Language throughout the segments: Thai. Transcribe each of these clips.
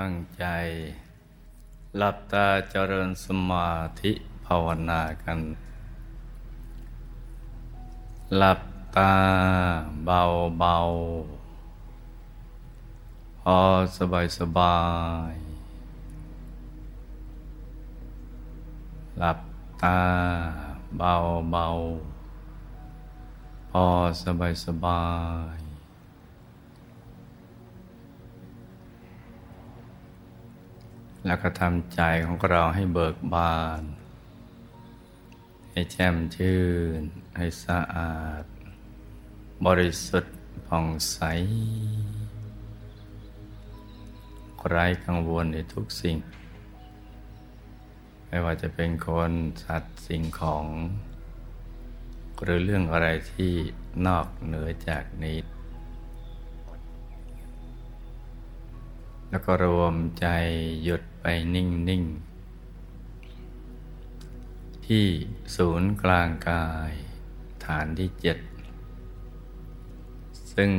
ตั้งใจ หลับตาเจริญสมาธิภาวนากัน หลับตาเบาเบาพอสบายสบาย หลับตาเบาเบาพอสบายสบาย แล้วก็ทำใจของเราให้เบิกบาน ให้แจ่มชื่น ให้สะอาด บริสุทธิ์ผ่องใส ไร้กังวลในทุกสิ่ง ไม่ว่าจะเป็นคนสัตว์สิ่งของ หรือเรื่องอะไรที่นอกเหนือจากนี้แล้วก็รวมใจหยุด ไปนิ่งนิ่งที่ศูนย์กลางกายฐานที่เจ็ด ซึ่ง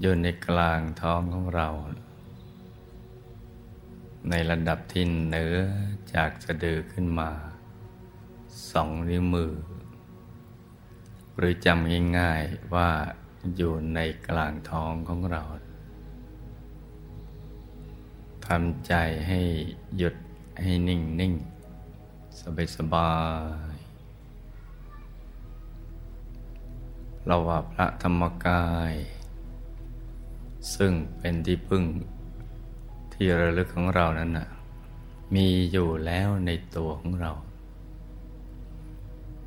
อยู่ในกลางท้องของเรา ในระดับที่เหนือจากสะดือขึ้นมา สองนิ้วมือ หรือจำง่ายๆว่าอยู่ในกลางท้องของเรา ทำใจให้หยุดให้นิ่งนิ่งสบายสบายเราว่าพระธรรมกาย ซึ่งเป็นที่พึ่งที่ระลึกของเรานั้นนะมีอยู่แล้วในตัวของเรา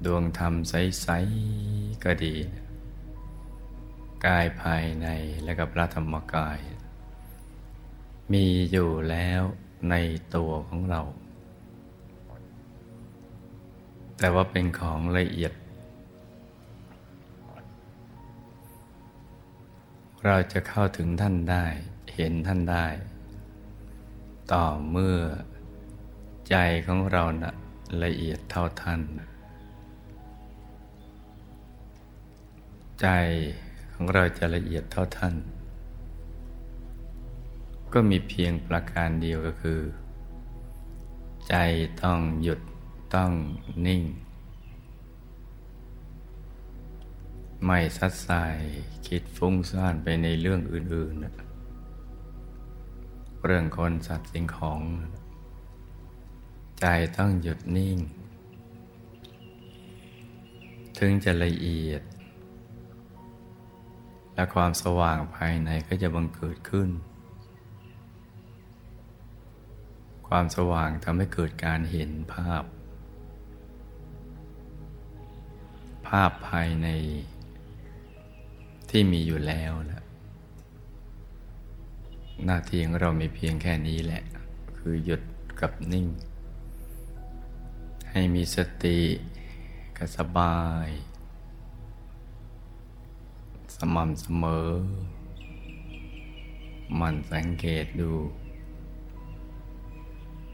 ดวงธรรมใส ๆ ก็ดี กายภายในและกับพระธรรมกาย มีอยู่แล้วในตัวของเรา แต่ว่าเป็นของละเอียด เราจะเข้าถึงท่านได้ เห็นท่านได้ ต่อเมื่อใจของเรานะ่ะละเอียดเท่าท่าน ใจของเราจะละเอียดเท่าท่าน ก็มีเพียงประการเดียวก็คือ ใจต้องหยุดต้องนิ่ง ไม่ซัดสายคิดฟุ้งซ่านไปในเรื่องอื่นๆ เรื่องคนสัตว์สิ่งของ ใจต้องหยุดนิ่ง ถึงจะละเอียด และความสว่างภายในก็จะบังเกิดขึ้น ความสว่างทำให้เกิดการเห็นภาพ ภาพภายในที่มีอยู่แล้วนะหน้าที่ของเรามีเพียงแค่นี้แหละ คือหยุดกับนิ่ง ให้มีสติกับสบาย สม่ำเสมอ มันสังเกตดู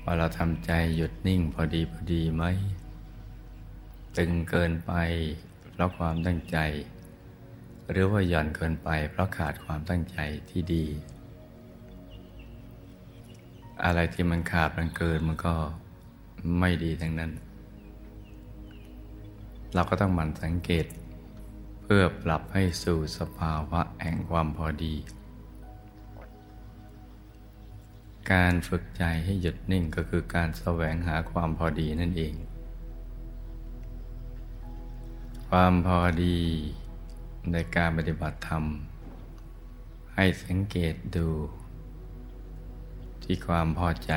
ว่าเราทำใจหยุดนิ่งพอดีพอดีไหม ตึงเกินไปเพราะความตั้งใจ หรือว่าหย่อนเกินไป เพราะขาดความตั้งใจที่ดี อะไรที่มันขาดมันเกินมันก็ไม่ดีทั้งนั้น เราก็ต้องหมั่นสังเกต เพื่อปรับให้สู่สภาวะแห่งความพอดี การฝึกใจให้หยุดนิ่งก็คือการแสวงหาความพอดีนั่นเอง ความพอดีในการปฏิบัติธรรม ให้สังเกตดู ที่ความพอใจ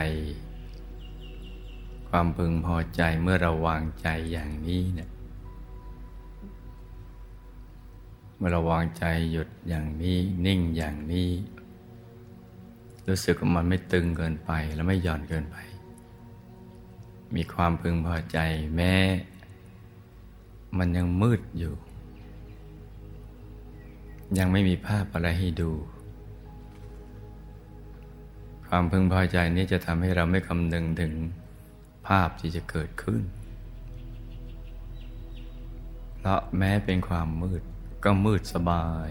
ความพึงพอใจเมื่อเราวางใจอย่างนี้เนี่ยเมื่อเราวางใจหยุดอย่างนี้นิ่งอย่างนี้ รู้สึกว่ามันไม่ตึงเกินไปและไม่หย่อนเกินไป มีความพึงพอใจแม้ มันยังมืดอยู่ ยังไม่มีภาพอะไรให้ดู ความพึงพอใจนี้จะทำให้เราไม่คำนึงถึงภาพที่จะเกิดขึ้น เพราะแม้เป็นความมืดก็มืดสบาย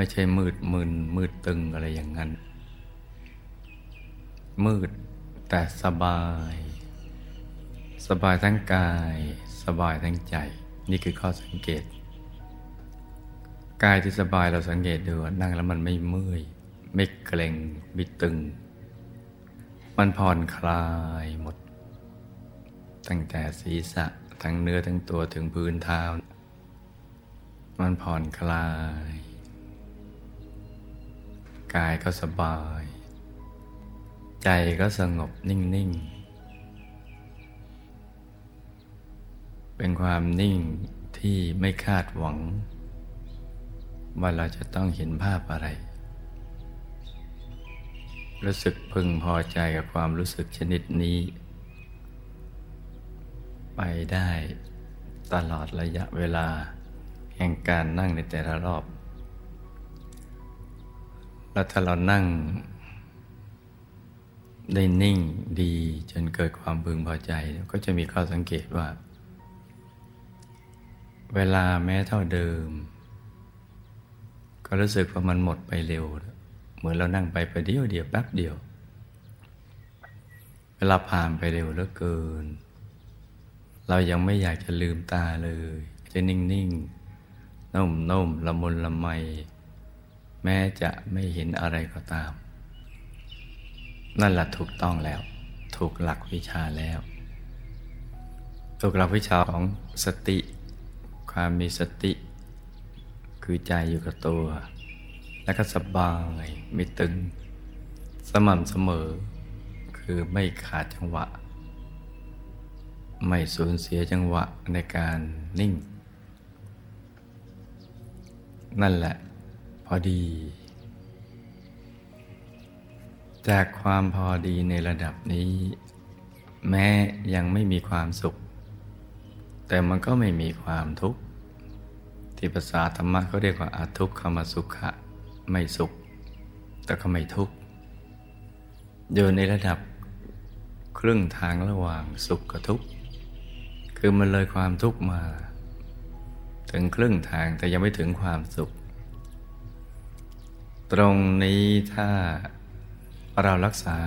ไม่ใช่มืดมึนมืดตึงอะไรอย่างนั้น มืดแต่สบาย สบายทั้งกาย สบายทั้งใจ นี่คือข้อสังเกต กายที่สบายเราสังเกตดูนั่งแล้วมันไม่เมื่อย ไม่เกร็งไม่ตึง มันผ่อนคลายหมด ตั้งแต่ศีรษะทั้งเนื้อทั้งตัวถึงพื้นเท้า มันผ่อนคลาย กายก็สบาย ใจก็สงบนิ่ง ๆ เป็นความนิ่งที่ไม่คาดหวัง ว่าเราจะต้องเห็นภาพอะไร รู้สึกพึงพอใจกับความรู้สึกชนิดนี้ ไปได้ตลอดระยะเวลา แห่งการนั่งในแต่ละรอบ แล้วถ้าเรานั่ง ได้นิ่งดีจนเกิดความพึงพอใจ ก็จะมีข้อสังเกตว่า เวลาแม้เท่าเดิม ก็รู้สึกว่ามันหมดไปเร็ว เหมือนเรานั่งไปประเดียวเดียวแป๊บเดียว เวลาผ่านไปเร็วเหลือเกิน เรายังไม่อยากจะลืมตาเลย จะนิ่งๆนุ่มๆละมุนละไม แม้จะไม่เห็นอะไรก็ตาม นั่นแหละถูกต้องแล้ว ถูกหลักวิชาแล้ว ถูกหลักวิชาของสติ ความมีสติ คือใจอยู่กับตัว แล้วก็สบายไม่ตึง สม่ำเสมอ คือไม่ขาดจังหวะ ไม่สูญเสียจังหวะในการนิ่ง นั่นแหละ อดี จากความพอดีในระดับนี้ แม้ยังไม่มีความสุข แต่มันก็ไม่มีความทุกข์ ที่ภาษาธรรมะเขาเรียกว่าอาทุกขมสุขะไม่สุข แต่ก็ไม่ทุกข์อยู่ในระดับครึ่งทางระหว่างสุขกับทุกข์ คือมันเลยความทุกข์มา ถึงครึ่งทางแต่ยังไม่ถึงความสุข ตรงนี้ถ้าเรารักษา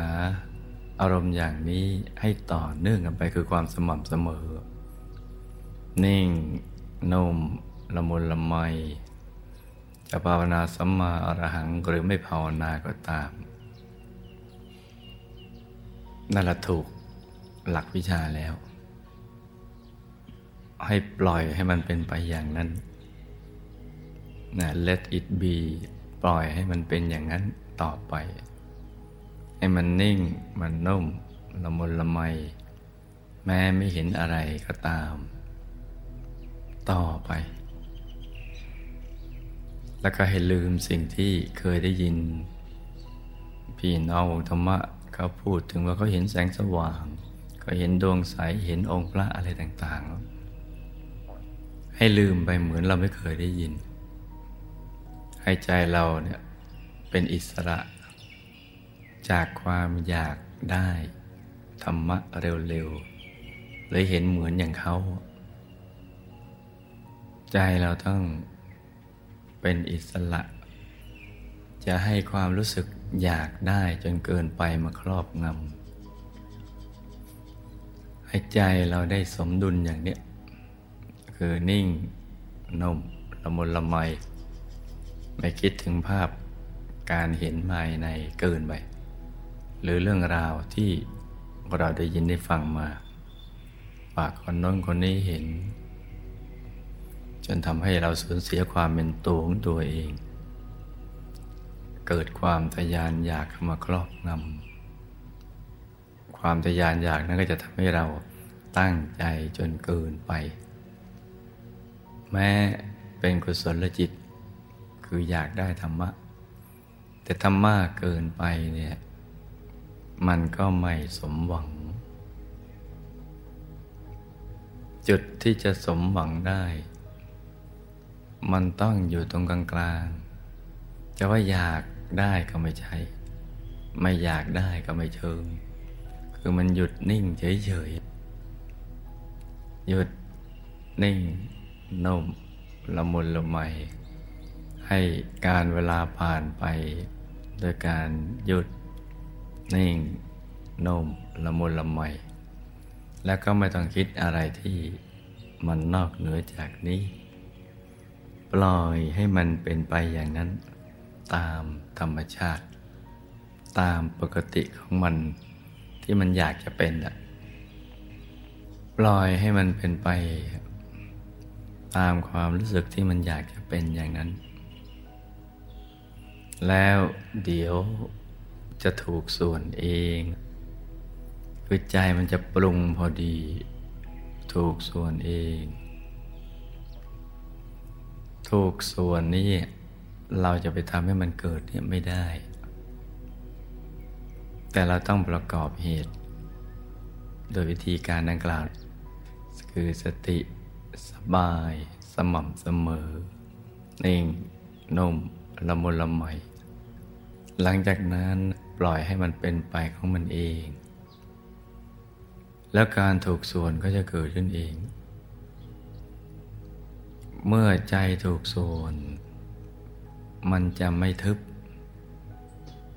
อารมณ์อย่างนี้ให้ต่อเนื่องกันไปคือความสม่ำเสมอ นิ่งนุ่มละมุนละไมจะภาวนาสัมมาอรหังหรือไม่ภาวนาก็ตามนั่นแหละถูกหลักวิชาแล้ว ให้ปล่อยให้มันเป็นไปอย่างนั้นนะ let it be ปล่อยให้มันเป็นอย่างนั้นต่อไป ให้มันนิ่งมันนุ่มละมุนละไม แม้ไม่เห็นอะไรก็ตาม ต่อไป แล้วก็ให้ลืมสิ่งที่เคยได้ยิน พี่น้องธรรมะเขาพูดถึงว่าเขาเห็นแสงสว่างเขาเห็นดวงใสเห็นองค์พระอะไรต่าง ๆ ให้ลืมไปเหมือนเราไม่เคยได้ยิน ให้ใจเราเนี่ยเป็นอิสระ จากความอยากได้ธรรมะเร็วๆเลยเห็นเหมือนอย่างเขา ใจเราต้องเป็นอิสระ จะให้ความรู้สึกอยากได้จนเกินไปมาครอบงำให้ใจเราได้สมดุลอย่างเนี้ยคือนิ่งนุ่มละมุนละไม ไม่คิดถึงภาพการเห็นภายในเกินไปหรือเรื่องราวที่เราได้ยินได้ฟังมา ปากคนน้นคนนี้เห็น จนทำให้เราสูญเสียความเป็นตัวของตัวเอง เกิดความทยานอยากเข้ามาครอบงำความทยานอยากนั้นก็จะทำให้เราตั้งใจจนเกินไป แม้เป็นกุศลจิต คืออยากได้ธรรมะ แต่ธรรมะเกินไปเนี่ย มันก็ไม่สมหวัง จุดที่จะสมหวังได้ มันต้องอยู่ตรงกลางๆจะว่าอยากได้ก็ไม่ใช่ ไม่อยากได้ก็ไม่เชิง คือมันหยุดนิ่งเฉยๆหยุดนิ่งนุ่มละมุนละไม ให้การเวลาผ่านไป โดยการหยุด นิ่งนุ่มละมุนละไมแล้วก็ไม่ต้องคิดอะไรที่มันนอกเหนือจากนี้ ปล่อยให้มันเป็นไปอย่างนั้น ตามธรรมชาติ ตามปกติของมันที่มันอยากจะเป็นอะปล่อยให้มันเป็นไป ตามความรู้สึกที่มันอยากจะเป็นอย่างนั้น แล้วเดี๋ยวจะถูกส่วนเอง คือใจมันจะปรุงพอดี ถูกส่วนเอง ถูกส่วนนี้เราจะไปทำให้มันเกิดเนี่ยไม่ได้ แต่เราต้องประกอบเหตุ โดยวิธีการดังกล่าว คือสติสบาย สม่ำเสมอ นิ่งนุ่มละมุนละไม หลังจากนั้นปล่อยให้มันเป็นไปของมันเอง แล้วการถูกส่วนก็จะเกิดขึ้นเอง เมื่อใจถูกส่วน มันจะไม่ทึบ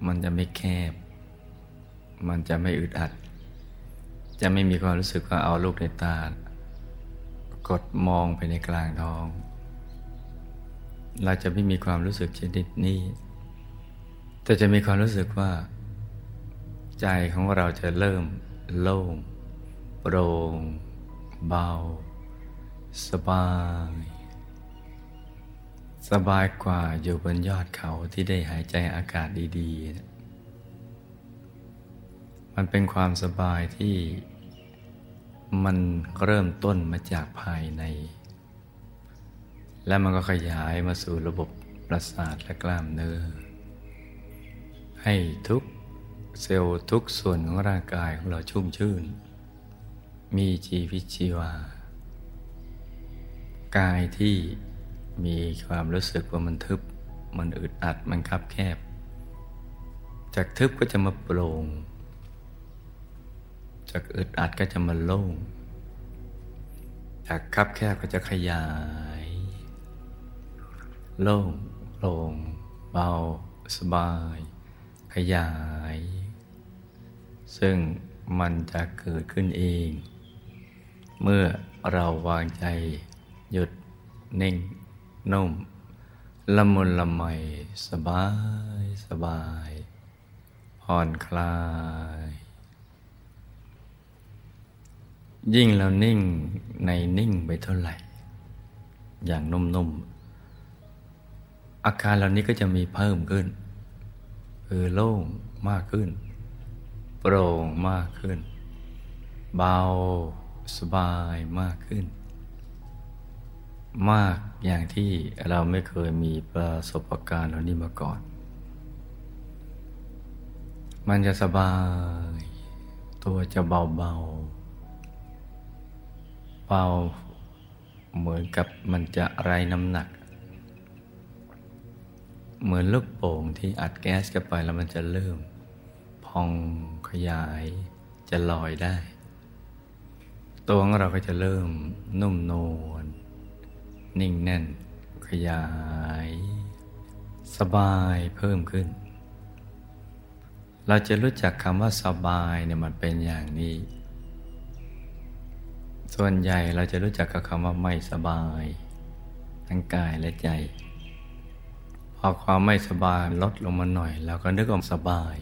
มันจะไม่แคบ มันจะไม่อึดอัด จะไม่มีความรู้สึกว่าเอาลูกในตากดมองไปในกลางท้อง เราจะไม่มีความรู้สึกชนิดนี้ แต่จะมีความรู้สึกว่า ใจของเราจะเริ่มโล่งโปร่งเบา สบาย สบายกว่าอยู่บนยอดเขาที่ได้หายใจอากาศดีๆ มันเป็นความสบายที่มันเริ่มต้นมาจากภายใน และมันก็ขยายมาสู่ระบบประสาทและกล้ามเนื้อ ให้ทุกเซลล์ทุกส่วนของร่างกายของเราชุ่มชื่น มีชีวิตชีวา กายที่มีความรู้สึกว่ามันทึบ มันอึดอัดมันคับแคบ จากทึบก็จะมาโปร่ง จากอึดอัดก็จะมาโล่ง จากคับแคบก็จะขยาย โล่งโปร่งเบาสบาย ขยาย ซึ่งมันจะเกิดขึ้นเอง เมื่อเราวางใจ หยุดนิ่ง นุ่ม ละมุนละไมสบาย สบาย ผ่อนคลาย ยิ่งเรานิ่งในนิ่งไปเท่าไหร่ อย่างนุ่มๆอาการเหล่านี้ก็จะมีเพิ่มขึ้น คือโล่งมากขึ้น โปร่งมากขึ้น เบาสบายมากขึ้น มากอย่างที่เราไม่เคยมีประสบการณ์เหล่านี้มาก่อน มันจะสบาย ตัวจะเบาเบาเบาเหมือนกับมันจะไรน้ำหนัก เหมือนลูกโป่งที่อัดแก๊สเข้าไปแล้วมันจะเริ่ม พองขยายจะลอยได้ ตัวของเราก็จะเริ่มนุ่มนวลนิ่งแน่น ขยาย สบายเพิ่มขึ้น เราจะรู้จักคำว่าสบายเนี่ยมันเป็นอย่างนี้ ส่วนใหญ่เราจะรู้จักกับคำว่าไม่สบาย ทั้งกายและใจ พอความไม่สบายลดลงมาหน่อยเราก็นึกว่าสบาย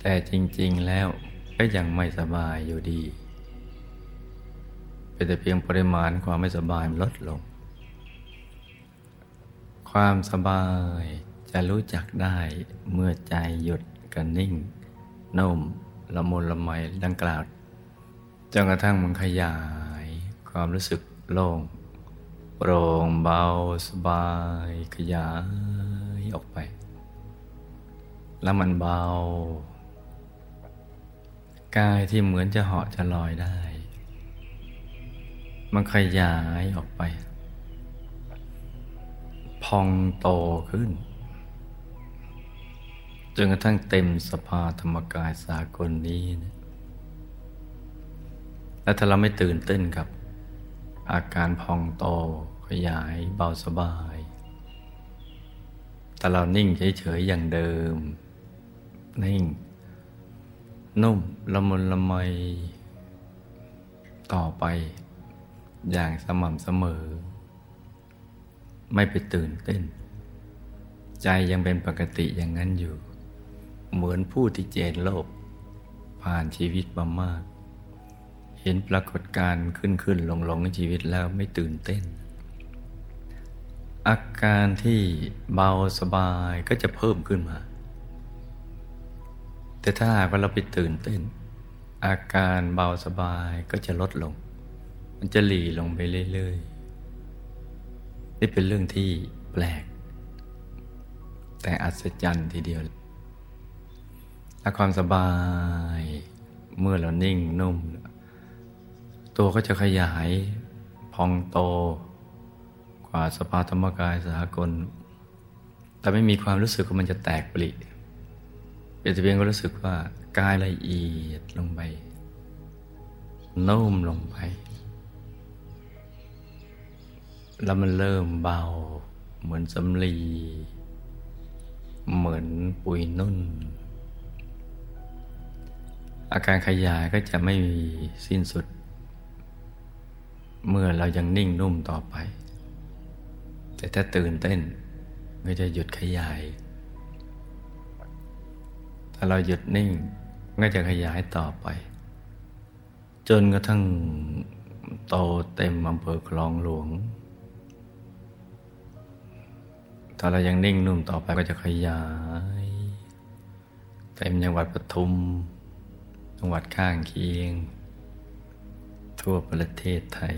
แต่จริง ๆแล้วก็ยังไม่สบายอยู่ดีเป็นแต่เพียงปริมาณความไม่สบายลดลง ความสบายจะรู้จักได้เมื่อใจหยุดกันนิ่งนุ่มละมุนละไมดังกล่าวจนกระทั่งมันขยาย ความรู้สึกโล่ง โปร่งเบาสบายขยายออกไป แล้วมันเบากายที่เหมือนจะเหาะจะลอยได้ มันขยายออกไป พองโตขึ้นจนกระทั่งเต็มสภาธรรมกายสากลนี้นะและถ้าเราไม่ตื่นเต้นกับ อาการพองโต ขยายเบาสบาย แต่เรานิ่งเฉยๆอย่างเดิม นิ่ง นุ่มละมุนละไมต่อไป อย่างสม่ำเสมอ ไม่ไปตื่นเต้น ใจยังเป็นปกติอย่างนั้นอยู่ เหมือนผู้ที่เจนโลก ผ่านชีวิตมามากเห็นปรากฏการณ์ขึ้นขึ้นลงลงในชีวิตแล้วไม่ตื่นเต้น อาการที่เบาสบายก็จะเพิ่มขึ้นมา แต่ถ้าหากว่าเราไปตื่นเต้น อาการเบาสบายก็จะลดลง มันจะหลีลงไปเรื่อยๆ นี่เป็นเรื่องที่แปลก แต่อัศจรรย์ทีเดียว และความสบายเมื่อเรานิ่งนุ่ม ตัวก็จะขยายพองโต กว่าสภาธรรมกายสากล แต่ไม่มีความรู้สึกว่ามันจะแตกปริเป็นเพียงก็รู้สึกว่ากายละเอียดลงไปนุ่มลงไป แล้วมันเริ่มเบา เหมือนสำลี เหมือนปุยนุ่น อาการขยายก็จะไม่มีสิ้นสุด เมื่อเรายังนิ่งนุ่มต่อไป แต่ถ้าตื่นเต้นก็จะหยุดขยาย ถ้าเราหยุดนิ่งก็จะขยายต่อไป จนกระทั่งโตเต็มอำเภอคลองหลวง ถ้าเรายังนิ่งนุ่มต่อไปก็จะขยาย เต็มจังหวัดปทุม จังหวัดข้างเคียง ทั่วประเทศไทย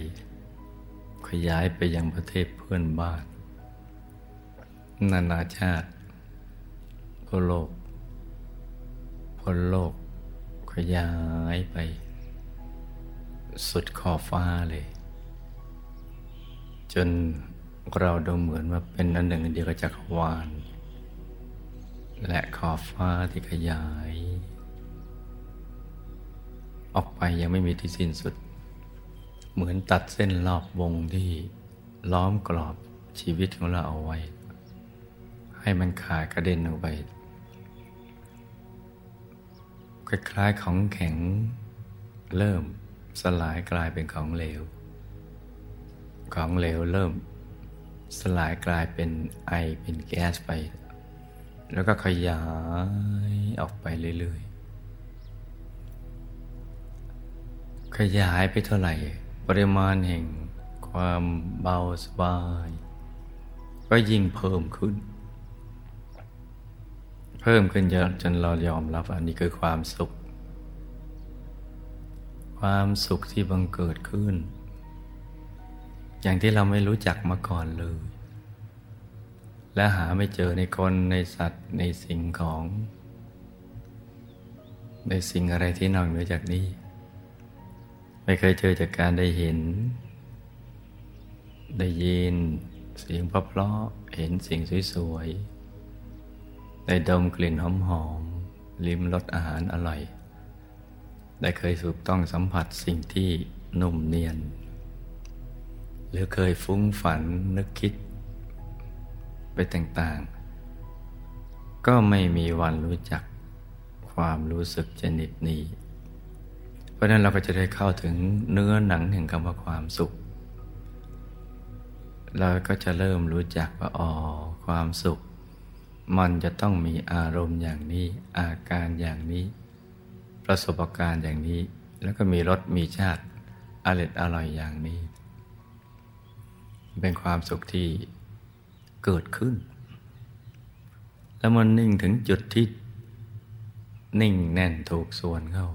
ขยายไปยังประเทศเพื่อนบ้าน นานาชาติทั่วโลกพ้นโลกขยายไป สุดขอบฟ้าเลย จนเราดูเหมือนว่าเป็นอันหนึ่งเดียวกับจักรวาล และขอบฟ้าที่ขยาย ออกไปยังไม่มีที่สิ้นสุด เหมือนตัดเส้นรอบวงที่ล้อมกรอบชีวิตของเราเอาไว้ ให้มันขาดกระเด็นออกไปคล้ายๆของแข็ง เริ่มสลายกลายเป็นของเหลว ของเหลวเริ่ม สลายกลายเป็นไอเป็นแก๊สไป แล้วก็ขยายออกไปเรื่อยๆ ขยายไปเท่าไหร่ ปริมาณแห่งความเบาสบาย ก็ยิ่งเพิ่มขึ้น เพิ่มขึ้นเยอะจนเรายอมรับอันนี้คือความสุข ความสุขที่บังเกิดขึ้น อย่างที่เราไม่รู้จักมาก่อนเลย และหาไม่เจอในคนในสัตว์ในสิ่งของ ในสิ่งอะไรที่นอกเหนือจากนี้ ไม่เคยเจอจากการได้เห็น ได้ยิน เสียงเพราะๆเห็นสิ่งสวยๆ ได้ดมกลิ่นหอมๆลิ้มรสอาหารอร่อย ได้เคยสูกต้องสัมผัสสิ่งที่นุ่มเนียน หรือเคยฟุ้งฝันนึกคิด ไปต่างๆ ก็ไม่มีวันรู้จักความรู้สึกชนิดนี้ เพราะนั้นเราก็จะได้เข้าถึงเนื้อหนังแห่งคำว่าความสุข เราก็จะเริ่มรู้จักว่าอ๋อความสุข มันจะต้องมีอารมณ์อย่างนี้ อาการอย่างนี้ ประสบการณ์อย่างนี้ แล้วก็มีรสมีชาติอร่อยอร่อยอย่างนี้ เป็นความสุขที่เกิดขึ้น แล้วมันนิ่งถึงจุดที่ นิ่งแน่นถูกส่วนเข้า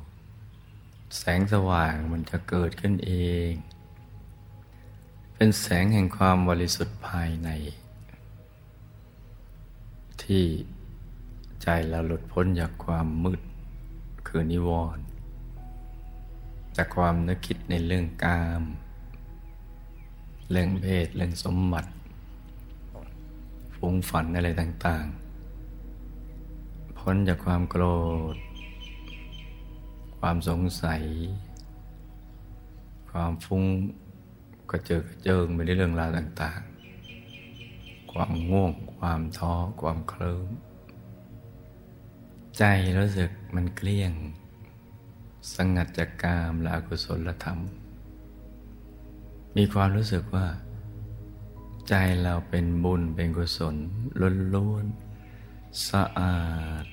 แสงสว่างมันจะเกิดขึ้นเอง เป็นแสงแห่งความบริสุทธิ์ภายใน ที่ใจเราหลุดพ้นจากความมืดคือนิวรณ์จากความนึกคิดในเรื่องกาม เรื่องเพศเรื่องสมบัติฟุ้งฝันอะไรต่าง ๆ พ้นจากความโกรธ ความสงสัย ความฟุ้งก็เจอกระเจิงไปในเรื่องราวต่าง ๆ ความง่วง ความท้อความเคลิ้มใจรู้สึกมันเกลี้ยง สงัดจากกามและอกุศลธรรม มีความรู้สึกว่า ใจเราเป็นบุญเป็นกุศลล้วนๆสะอาด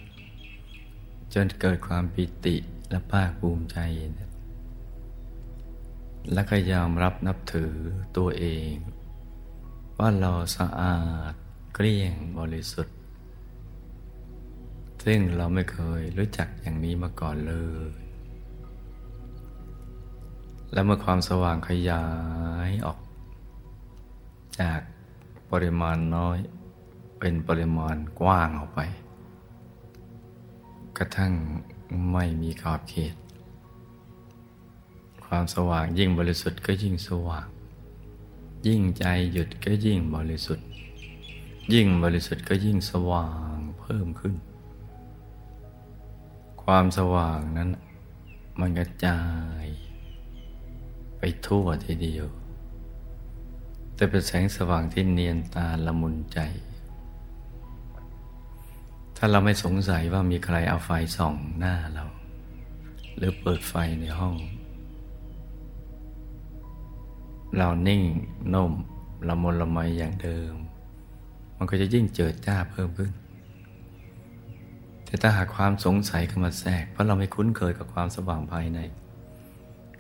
จนเกิดความปิติและภาคภูมิใจ และก็ยอมรับนับถือตัวเอง ว่าเราสะอาดเกลี้ยงบริสุทธิ์ ซึ่งเราไม่เคยรู้จักอย่างนี้มาก่อนเลย และเมื่อความสว่างขยายออก จากปริมาณน้อย เป็นปริมาณกว้างออกไป กระทั่งไม่มีขอบเขต ความสว่างยิ่งบริสุทธิ์ก็ยิ่งสว่าง ยิ่งใจหยุดก็ยิ่งบริสุทธิ์ ยิ่งบริสุทธิ์ก็ยิ่งสว่างเพิ่มขึ้น ความสว่างนั้น มันกระจาย ไปทั่วทีเดียว แต่เป็นแสงสว่างที่เนียนตาละมุนใจ ถ้าเราไม่สงสัยว่ามีใครเอาไฟส่องหน้าเรา หรือเปิดไฟในห้อง เรานิ่งนุ่มละมุนละไมอย่างเดิม มันก็จะยิ่งเจิดจ้าเพิ่มขึ้น แต่ถ้าหากความสงสัยเข้ามาแทรก เพราะเราไม่คุ้นเคยกับความสว่างภายใน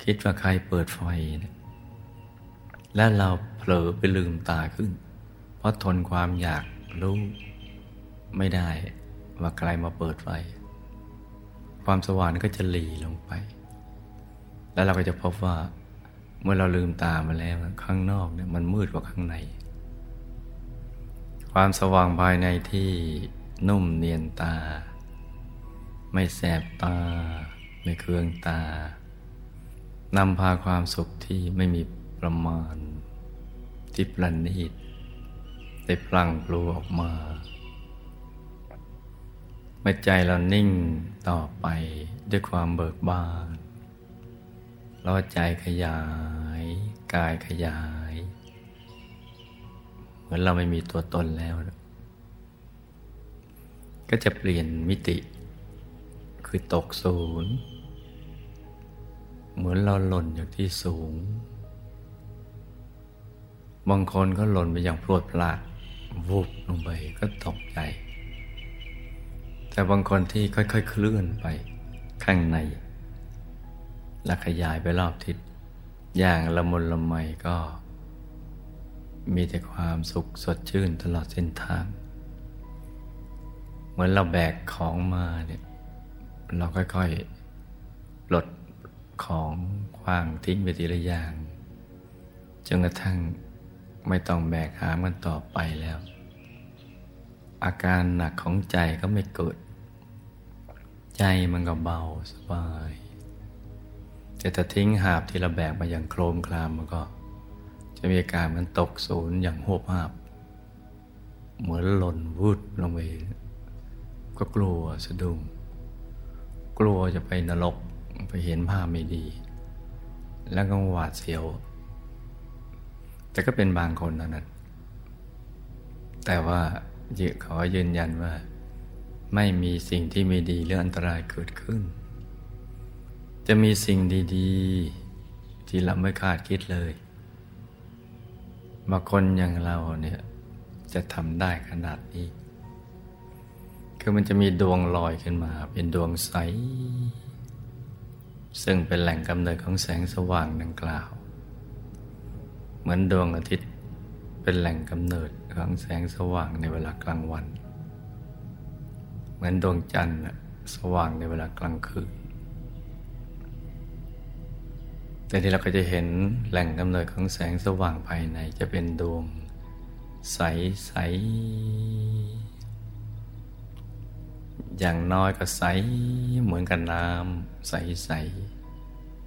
คิดว่าใครเปิดไฟนี่ยและเราเผลอไปลืมตาขึ้น เพราะทนความอยากรู้ไม่ได้ว่าใครมาเปิดไฟ ความสว่างก็จะหลีลงไป แล้วเราก็จะพบว่า เมื่อเราลืมตามาแล้วข้างนอกเนี่ยมันมืดกว่าข้างใน ความสว่างภายในที่นุ่มเนียนตา ไม่แสบตา ไม่เคืองตานำพาความสุขที่ไม่มีประมาณที่ประณีตได้พลังปลูออกมาเมื่อใจเรานิ่งต่อไปด้วยความเบิกบาน เราใจขยาย กายขยาย เหมือนเราไม่มีตัวตนแล้ว ก็จะเปลี่ยนมิติ คือตกศูนย์ เหมือนเราหล่นจากที่สูง บางคนก็หล่นไปอย่างพรวดพลาดวุบลงไปก็ตกใจ แต่บางคนที่ค่อยๆ เคลื่อนไปข้างใน และขยายไปรอบทิศอย่างละมุนละไมก็ มีแต่ความสุขสดชื่นตลอดเส้นทาง เหมือนเราแบกของมาเนี่ยเราค่อยๆปลดของคว้างทิ้งไปทีละอย่างจนกระทั่งไม่ต้องแบกหามกันต่อไปแล้ว อาการหนักของใจก็ไม่เกิด ใจมันก็เบาสบาย แต่ถ้าทิ้งหาบที่เราแบกมาอย่างโครมคลามมันก็ จะมีอาการมันตกศูนย์อย่างหวบหาบ เหมือนหล่นวุดลงไปก็กลัวสะดุ้งกลัวจะไปนรกไปเห็นภาพไม่ดี แล้วก็หวาดเสียว แต่ก็เป็นบางคนนะนั้นแต่ว่าขอยืนยันว่า ไม่มีสิ่งที่ไม่ดีหรืออันตรายเกิดขึ้น จะมีสิ่งดีๆ ที่เราไม่คาดคิดเลยบางคนอย่างเราเนี่ยจะทำได้ขนาดนี้ คือมันจะมีดวงลอยขึ้นมา เป็นดวงใส ซึ่งเป็นแหล่งกำเนิดของแสงสว่างดังกล่าว เหมือนดวงอาทิตย์เป็นแหล่งกำเนิดของแสงสว่างในเวลากลางวัน เหมือนดวงจันทร์สว่างในเวลากลางคืน แต่ที่เราก็จะเห็นแหล่งกำเนิดของแสงสว่างภายในจะเป็นดวง ใสใสอย่างน้อยก็ใสเหมือนกับน้ำใส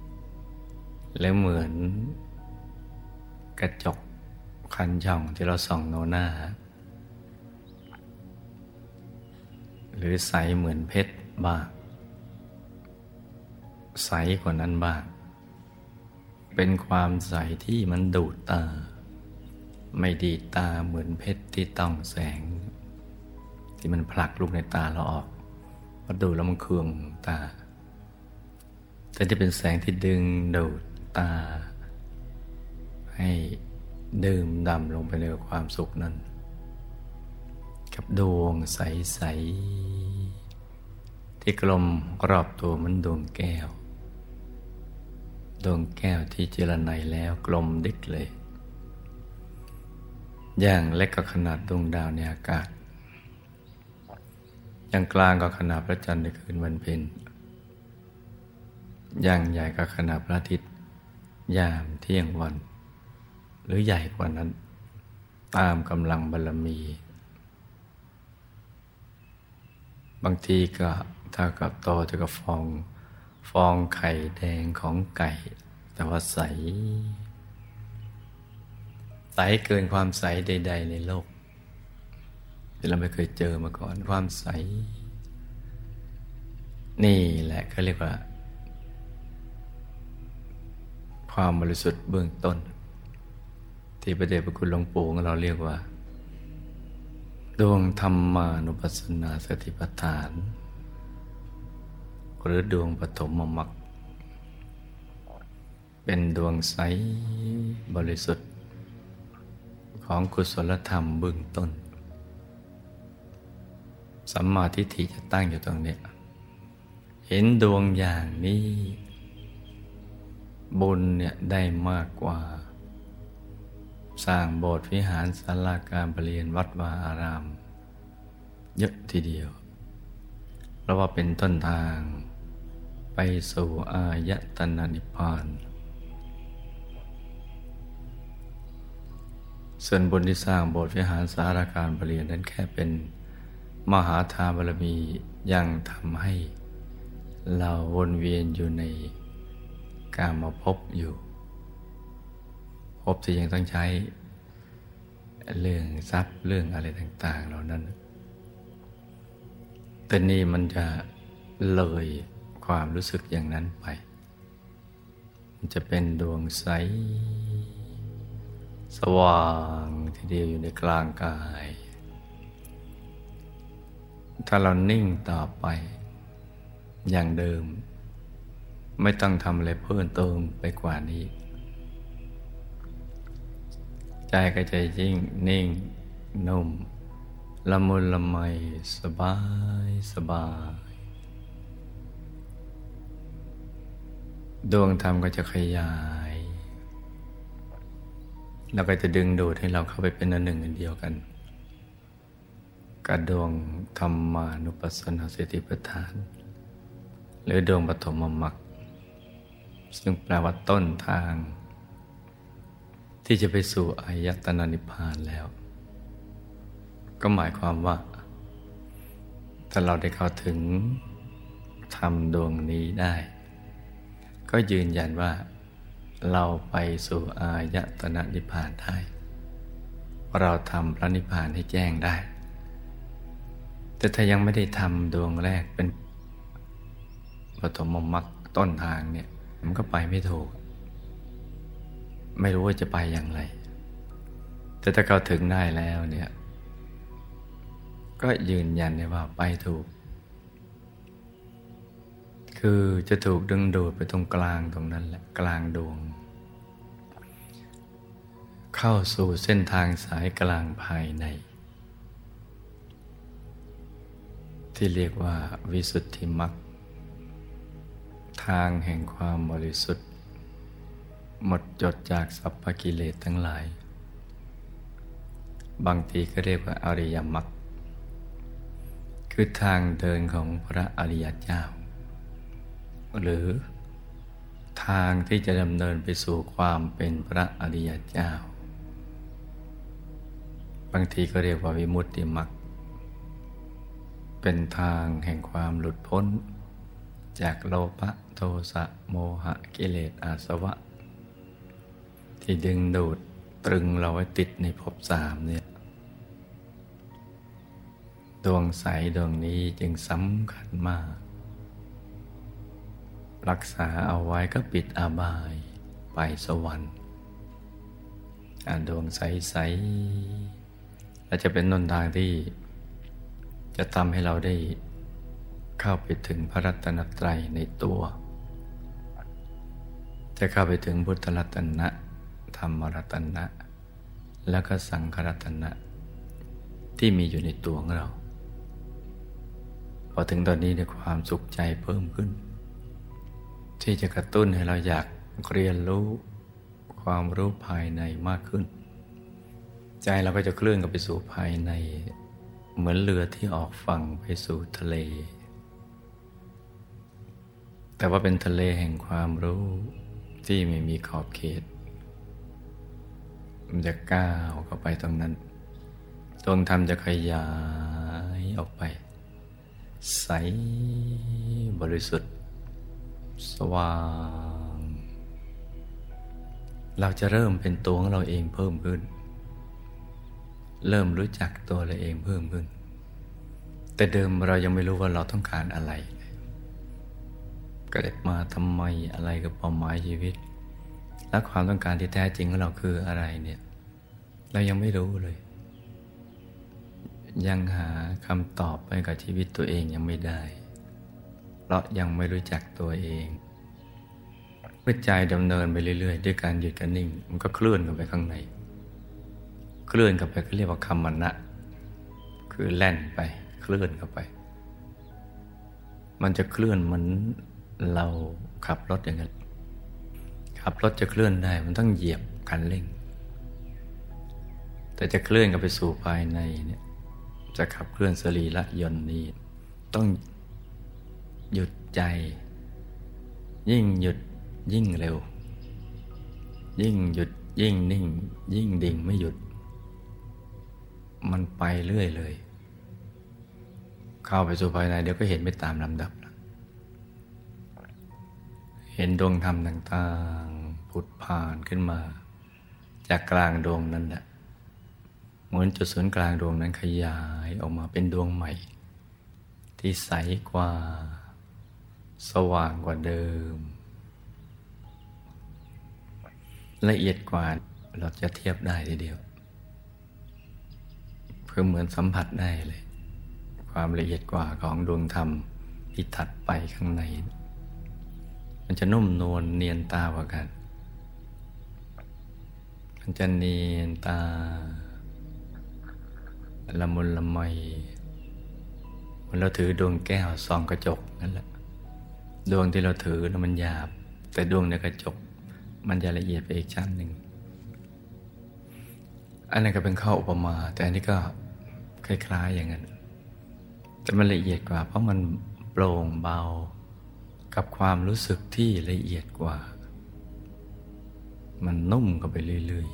ๆและเหมือน กระจกคันช่องที่เราส่องโนหน้า หรือใสเหมือนเพชรบ้างใสกว่านั้นบ้าง เป็นความใสที่มันดูดตา ไม่ดีตาเหมือนเพชรที่ต้องแสง ที่มันผลักลูกในตาเราออกพอดูแล้วมันเคืองตา แต่จะเป็นแสงที่ดึงดูดตา ให้ดื่มดำลงไปในความสุขนั้น กับดวงใส ๆ ที่กลมรอบตัวมันดวงแก้ว ดวงแก้วที่เจรไนแล้วกลมดิกเลย อย่างเล็กก็ขนาดดวงดาวในอากาศ อย่างกลางก็ขนาดพระจันทร์ในคืนวันเพ็ญ อย่างใหญ่ก็ขนาดพระอาทิตย์ยามเที่ยงวัน หรือใหญ่กว่านั้น ตามกำลังบารรมี บางทีก็เท่ากับโตเท่ากับฟอง ฟองไข่แดงของไก่ แต่ว่าใส ใสเกินความใสใด ๆ ในโลกที่เราไม่เคยเจอมาก่อนความใส นี่แหละเขาเรียกว่า ความบริสุทธิ์เบื้องต้น ที่พระเดชพระคุณหลวงปู่ของเราเรียกว่า ดวงธรรมานุปัสสนาสติปัฏฐาน หรือดวงปฐมมรรคเป็นดวงใสบริสุทธิ์ ของกุศลธรรมเบื้องต้น สัมมาทิฏฐิจะตั้งอยู่ตรงนี้ เห็นดวงอย่างนี้ บุญเนี่ยได้มากกว่า สร้างโบสถ์วิหารศาลาการประเรียนวัดวาอาราม เยอะทีเดียว เพราะว่าเป็นต้นทาง ไปสู่อายตนะนิพพาน ส่วนบุญที่สร้างโบสถ์วิหารสาราการประเรียนนั้นแค่เป็นมหาทานบารมียังทำให้เราวนเวียนอยู่ในการมาพบอยู่ พบที่ยังต้องใช้เรื่องทรัพย์เรื่องอะไรต่าง ๆ เหล่านั้น แต่นี่มันจะเลย ความรู้สึกอย่างนั้นไป มันจะเป็นดวงใส สว่างทีเดียวอยู่ในกลางกาย ถ้าเรานิ่งต่อไป อย่างเดิม ไม่ต้องทำอะไรเพิ่มเติมไปกว่านี้ ใจก็จะยิ่งนิ่งนุ่มละมุนละไมสบายสบาย ดวงธรรมก็จะขยาย แล้วก็จะดึงดูดให้เราเข้าไปเป็นอันหนึ่งอันเดียวกันกับดวงธรรมานุปัสสนาสติปัฏฐาน หรือดวงปฐมมรรคซึ่งแปลว่าต้นทาง ที่จะไปสู่อายตนะนิพพานแล้ว ก็หมายความว่า ถ้าเราได้เข้าถึงทำดวงนี้ได้ ก็ยืนยันว่า เราไปสู่อายตนะนิพพานได้ เราทำพระนิพพานให้แจ้งได้ แต่ถ้ายังไม่ได้ทำดวงแรกเป็นปฐมมรรคต้นทางเนี่ย มันก็ไปไม่ถูก ไม่รู้ว่าจะไปอย่างไร แต่ถ้าเขาถึงได้แล้วเนี่ย ก็ยืนยันได้ว่าไปถูก คือจะถูกดึงดูดไปตรงกลางตรงนั้นแหละกลางดวง เข้าสู่เส้นทางสายกลางภายใน ที่เรียกว่าวิสุทธิมรรคทางแห่งความบริสุทธิ์ หมดจดจากสัพพกิเลสทั้งหลาย บางทีก็เรียกว่าอริยมรรคคือทางเดินของพระอริยเจ้า หรือทางที่จะดำเนินไปสู่ความเป็นพระอริยเจ้า บางทีก็เรียกว่าวิมุตติมรรคเป็นทางแห่งความหลุดพ้น จากโลภะโทสะโมหะกิเลสอาสวะ ที่ดึงดูดตรึงเราไว้ติดในภพสามเนี่ยดวงใสดวงนี้จึงสำคัญมาก รักษาเอาไว้ก็ปิดอาบาย ไปสวรรค์ดวงใส ๆ และจะเป็นนนทางที่ จะทำให้เราได้เข้าไปถึงพระรัตนตรัยในตัว จะเข้าไปถึงพุทธรัตนะ ธรรมรัตนะ แล้วก็สังขรัตนะ ที่มีอยู่ในตัวของเรา พอถึงตอนนี้ในความสุขใจเพิ่มขึ้น ที่จะกระตุ้นให้เราอยากเรียนรู้ความรู้ภายในมากขึ้น ใจเราก็จะเคลื่อนกับไปสู่ภายใน เหมือนเรือที่ออกฝั่งไปสู่ทะเล แต่ว่าเป็นทะเลแห่งความรู้ที่ไม่มีขอบเขต มันจะก้าวเข้าไปตรงนั้นดวงธรรมจะขยายออกไป ใสบริสุทธิ์ สว่าง เราจะเริ่มเป็นตัวของเราเองเพิ่มขึ้น เริ่มรู้จักตัวเราเองเพิ่มขึ้น แต่เดิมเรายังไม่รู้ว่าเราต้องการอะไรเกิดมาทำไมอะไรกับเป้าหมายชีวิต และความต้องการที่แท้จริงของเราคืออะไรเนี่ย เรายังไม่รู้เลย ยังหาคำตอบไปกับชีวิตตัวเองยังไม่ได้ เพราะยังไม่รู้จักตัวเองเมื่อใจดำเนินไปเรื่อย ๆ ด้วยการหยุดกันนิ่ง มันก็เคลื่อนกันไปข้างใน เคลื่อนกันไปก็เรียกว่าคำมันนะคือแล่นไปเคลื่อนกันไป มันจะเคลื่อนเหมือนเราขับรถอย่างนั้นขับรถจะเคลื่อนได้มันต้องเหยียบคันเร่ง แต่จะเคลื่อนกันไปสู่ภายในเนี่ยจะขับเคลื่อนสรีระยนต์นี้ ต้อง หยุดใจ ยิ่งหยุดยิ่งเร็ว ยิ่งหยุดยิ่งนิ่ง ยิ่งดิ่งไม่หยุด มันไปเรื่อยเลย เข้าไปสู่ภายในเดี๋ยวก็เห็นไปตามลำดับ เห็นดวงธรรมต่างๆผุดผ่านขึ้นมา จากกลางดวงนั้นแหละเหมือนจุดศูนย์กลางดวงนั้นขยายออกมาเป็นดวงใหม่ ที่ใสกว่า สว่างกว่าเดิม ละเอียดกว่าเราจะเทียบได้ทีเดียวเพื่อเหมือนสัมผัสได้เลย ความละเอียดกว่าของดวงธรรมที่ถัดไปข้างใน มันจะนุ่มนวลเนียนตากว่ากัน มันจะเนียนตา ละมุนละไมมันเราถือดวงแก้วส่องกระจกนั่นแหละ ดวงที่เราถือมันหยาบ แต่ดวงในกระจก มันจะละเอียดไปอีกชั้นหนึ่ง อันนั้นก็เป็นข้ออุปมา แต่อันนี้ก็คล้ายๆอย่างนั้นแต่มันละเอียดกว่า เพราะมันโปร่งเบากับความรู้สึกที่ละเอียดกว่า มันนุ่มเข้าไปเรื่อย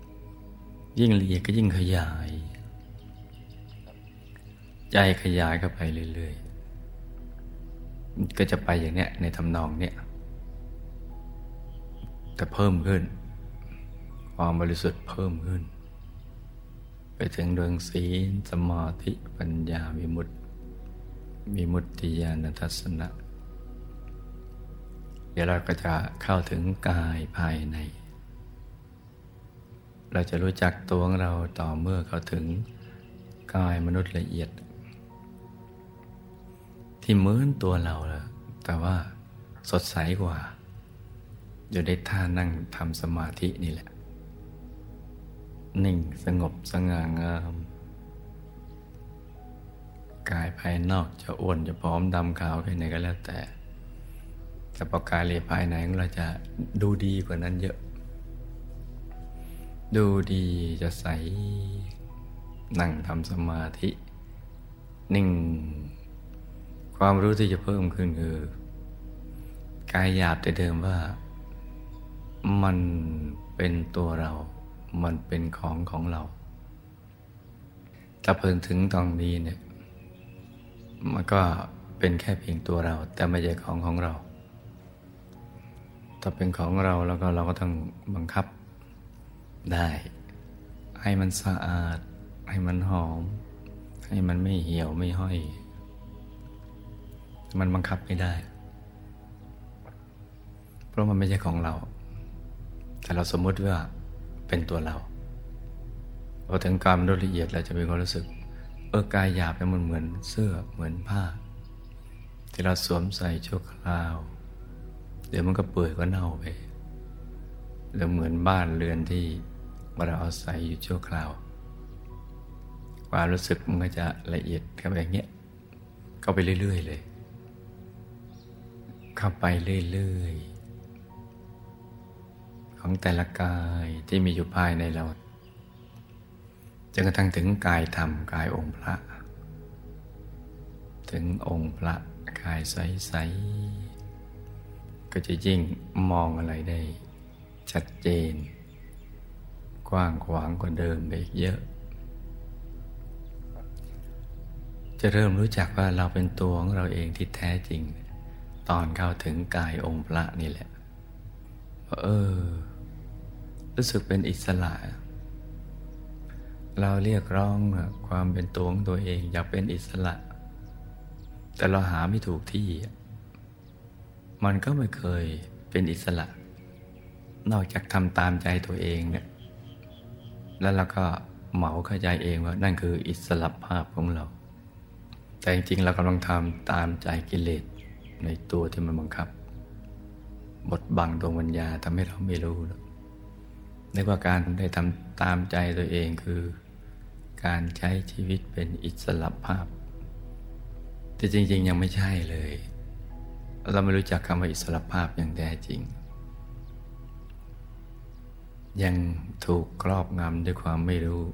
ๆ ยิ่งละเอียดก็ยิ่งขยาย ใจขยายเข้าไปเรื่อยๆ ก็จะไปอย่างเนี้ยในทำนองเนี้ยแต่เพิ่มขึ้น ความบริสุทธิ์เพิ่มขึ้น ไปถึงดวงศีลสมาธิปัญญาวิมุตติมีมุตติญาณทัศนะ เดี๋ยวเราก็จะเข้าถึงกายภายใน เราจะรู้จักตัวของเราต่อเมื่อเข้าถึงกายมนุษย์ละเอียด ที่เหมือนตัวเราแต่ว่าสดใสกว่า อยู่ในท่านั่งทำสมาธินี่แหละ นิ่งสงบสง่างาม กายภายนอกจะอ้วนจะพร้อมดำขาวแค่ไหนก็แล้วแต่แต่พอกายเลยภายในของเราจะดูดีกว่านั้นเยอะ ดูดีจะใส นั่งทำสมาธิ นิ่ง ความรู้ที่จะเพิ่มขึ้นคือกายหยาบแต่เดิมว่า มันเป็นตัวเรา มันเป็นของของเราถ้าเพิ่งถึงตรงนี้เนี่ย มันก็เป็นแค่เพียงตัวเรา แต่ไม่ใช่ของของเรา ถ้าเป็นของเราแล้วก็เราก็ต้องบังคับได้ ให้มันสะอาด ให้มันหอม ให้มันไม่เหี่ยวไม่ห้อย มันบังคับไม่ได้ เพราะมันไม่ใช่ของเรา แต่เราสมมุติว่าเป็นตัวเราพอถึงการมนุษย์ละเอียดเราจะมีความรู้สึก เออกายหยาบเนี่ยมันเหมือนเสื้อเหมือนผ้า ที่เราสวมใส่ชั่วคราว เดี๋ยวมันก็เปื่อยก็เน่าไปหรือเหมือนบ้านเรือนที่เราเอาศัยอยู่ชั่วคราว ความรู้สึกมันก็จะละเอียดเข้าไปอย่างเงี้ยเข้าไปเรื่อย ๆ เลย เข้าไปเรื่อยๆ ของแต่ละกายที่มีอยู่ภายในเราจนกระทั่งถึงกายธรรมกายองค์พระ ถึงองค์พระกายใสๆก็จะยิ่งมองอะไรได้ ชัดเจน กว้างขวางกว่าเดิมไปอีกเยอะจะเริ่มรู้จักว่าเราเป็นตัวของเราเองที่แท้จริง ตอนเข้าถึงกายองค์พระนี่แหละเออ รู้สึกเป็นอิสระ เราเรียกร้องความเป็นตัวของตัวเองอยากเป็นอิสระ แต่เราหาไม่ถูกที่ มันก็ไม่เคยเป็นอิสระ นอกจากทำตามใจตัวเองเนี่ยแล้วเราก็เหมาเข้าใจเองว่านั่นคืออิสระภาพของเรา แต่จริงๆเรากำลังทำตามใจกิเลส ในตัวที่มันบังคับ บดบังดวงวิญญาทำให้เราไม่รู้นึกว่าการได้ทำตามใจตัวเองคือ การใช้ชีวิตเป็นอิสระภาพ แต่จริง ๆ ยังไม่ใช่เลย เราไม่รู้จักคำว่าอิสระภาพอย่างแท้จริง ยังถูกครอบงำด้วยความไม่รู้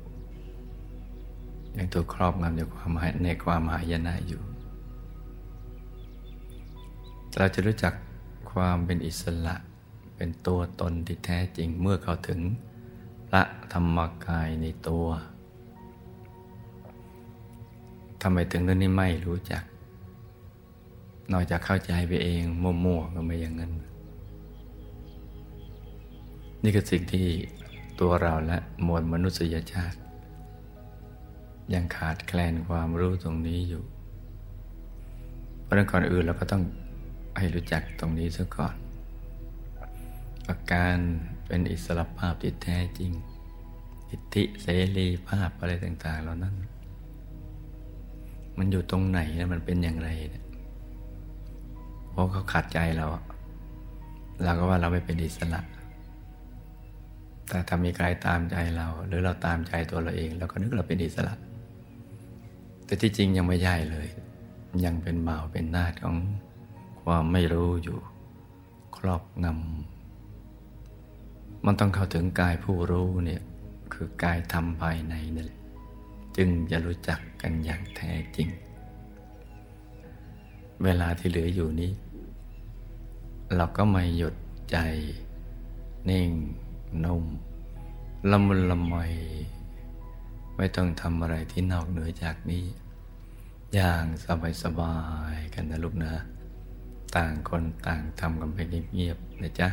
ยังถูกครอบงำด้วยความในความหายนะอยู่ เราจะรู้จักความเป็นอิสระเป็นตัวตนที่แท้จริงเมื่อเข้าถึงพระธรรมกายในตัวทำไมถึงเรื่องนี้ไม่รู้จัก นอกจากเข้าใจไปเองมั่วๆก็ไม่อย่างนั้น นี่คือสิ่งที่ตัวเราและมวลมนุษยชาติ ยังขาดแคลนความรู้ตรงนี้อยู่ เพราะนั้นก่อนอื่นเราก็ต้อง ให้รู้จักตรงนี้ซะก่อนอาการเป็นอิสระภาพที่แท้จริง อิทธิเสรีภาพอะไรต่าง ๆ เหล่านั้น มันอยู่ตรงไหนแล้วมันเป็นอย่างไรเนี่ยเพราะเขาขัดใจเราเราก็ว่าเราไม่เป็นอิสระ แต่ถ้ามีใครตามใจเรา หรือเราตามใจตัวเราเองเราก็นึกเราเป็นอิสระ แต่ที่จริงยังไม่ใช่เลย ยังเป็นบ่าวเป็นนาฏของ ความไม่รู้อยู่ ครอบงำมันต้องเข้าถึงกายผู้รู้เนี่ยคือกายธรรมภายในนั่นแหละจึงจะรู้จักกันอย่างแท้จริง เวลาที่เหลืออยู่นี้ เราก็ไม่หยุดใจ นิ่ง นุ่มละมุนละไมไม่ต้องทำอะไรที่นอกเหนือจากนี้ อย่างสบายๆกันนะลูกนะ ต่างคนต่างทำกันไปเงียบๆนะจ๊ะ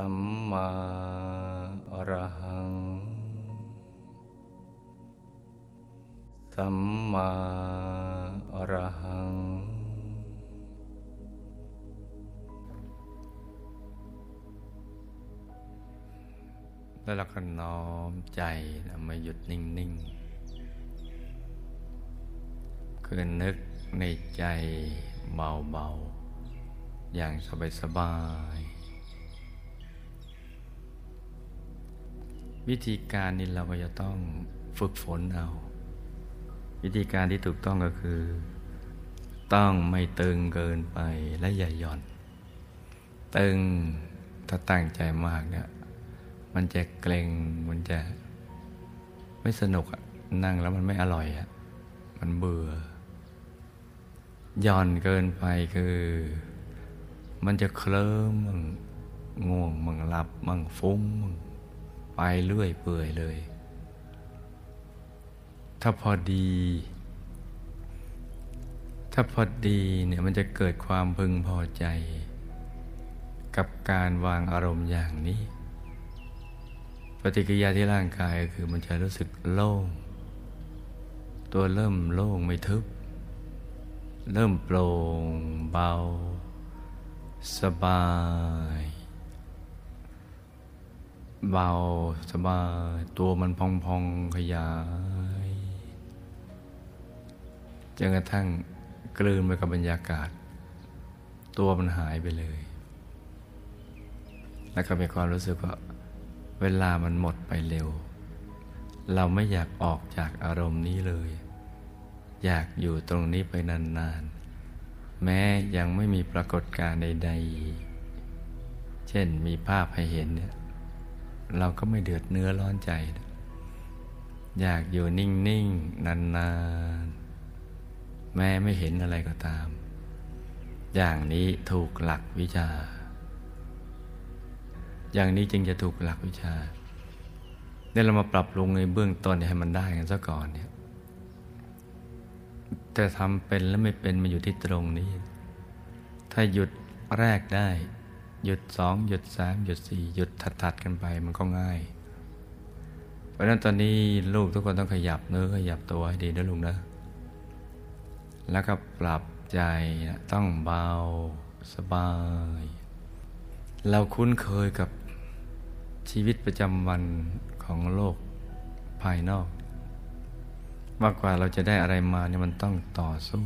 สัมมาอรหัง สัมมาอรหัง แล้วเราก็น้อมใจมาหยุดนิ่ง ๆ คือนึกในใจเบา ๆ อย่างสบาย ๆ วิธีการนี้เราก็จะต้องฝึกฝนเอา วิธีการที่ถูกต้องก็คือ ต้องไม่ตึงเกินไปและอย่าหย่อน ตึงถ้าตั้งใจมากเนี่ยมันจะเกรงมันจะไม่สนุกนั่งแล้วมันไม่อร่อยอะมันเบื่อหย่อนเกินไปคือ มันจะเคลิ้มมึงง่วงมึงหลับมึงฟุ้งมึง ไปเรื่อยเปื่อยเลย ถ้าพอดี ถ้าพอดีเนี่ยมันจะเกิดความพึงพอใจ กับการวางอารมณ์อย่างนี้ ปฏิกิริยาที่ร่างกายก็คือมันจะรู้สึกโล่ง ตัวเริ่มโล่งไม่ทึบ เริ่มโปร่งเบา สบาย เบาสบายตัวมันพองพองขยายจนกระทั่งกลืนไปกับบรรยากาศ ตัวมันหายไปเลย แล้วก็มีความรู้สึกว่าเวลามันหมดไปเร็ว เราไม่อยากออกจากอารมณ์นี้เลย อยากอยู่ตรงนี้ไปนานๆ แม้ยังไม่มีปรากฏการณ์ใด ๆ เช่นมีภาพให้เห็นเนี่ย เราก็ไม่เดือดเนื้อร้อนใจ อยากอยู่นิ่งๆนานๆ แม้ไม่เห็นอะไรก็ตาม อย่างนี้ถูกหลักวิชา อย่างนี้จึงจะถูกหลักวิชาเนี่ยเรามาปรับปรุงในเบื้องต้นให้มันได้กันซะก่อนเนี่ยแต่ทำเป็นและไม่เป็นมาอยู่ที่ตรงนี้ ถ้าหยุดแรกได้ หยุดสองหยุดสามหยุดสี่หยุดถัดๆกันไปมันก็ง่าย เพราะฉะนั้นตอนนี้ลูกทุกคนต้องขยับเนื้อขยับตัวให้ดีนะลูกนะ แล้วก็ปรับใจต้องเบาสบาย เราคุ้นเคยกับชีวิตประจำวันของโลกภายนอก มากกว่าเราจะได้อะไรมาเนี่ยมันต้องต่อสู้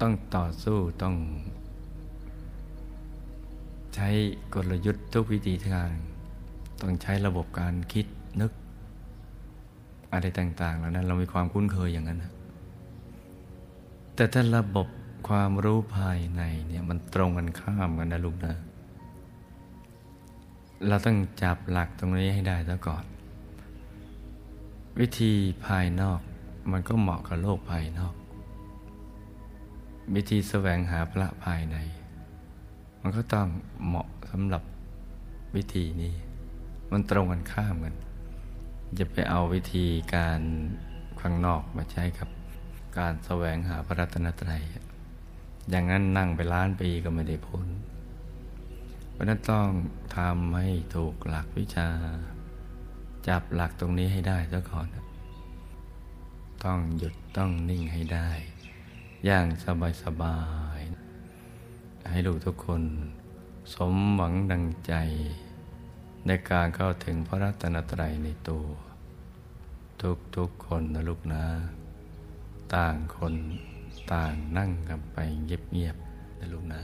ต้องต่อสู้ต้อง ใช้กลยุทธ์ทุกวิธีทาง ต้องใช้ระบบการคิดนึก อะไรต่างๆเหล่านั้น เรามีความคุ้นเคยอย่างนั้นนะแต่ถ้าระบบความรู้ภายในเนี่ยมันตรงกันข้ามกันนะลูกนะ เราต้องจับหลักตรงนี้ให้ได้ซะก่อน วิธีภายนอกมันก็เหมาะกับโลกภายนอก วิธีแสวงหาพระภายใน มันก็ต้องเหมาะสำหรับวิธีนี้ มันตรงกันข้ามกัน จะไปเอาวิธีการข้างนอกมาใช้กับการแสวงหาพระรัตนตรัย อย่างนั้นนั่งไปล้านปีก็ไม่ได้พ้น เพราะนั้นต้องทำให้ถูกหลักวิชา จับหลักตรงนี้ให้ได้ซะก่อน ต้องหยุดต้องนิ่งให้ได้ อย่างสบายสบาย ให้ลูกทุกคน สมหวังดังใจ ในการเข้าถึงพระรัตนตรัยในตัว ทุกทุกคนนะลูกนะ ต่างคนต่างนั่งกันไปเงียบๆนะลูกนะ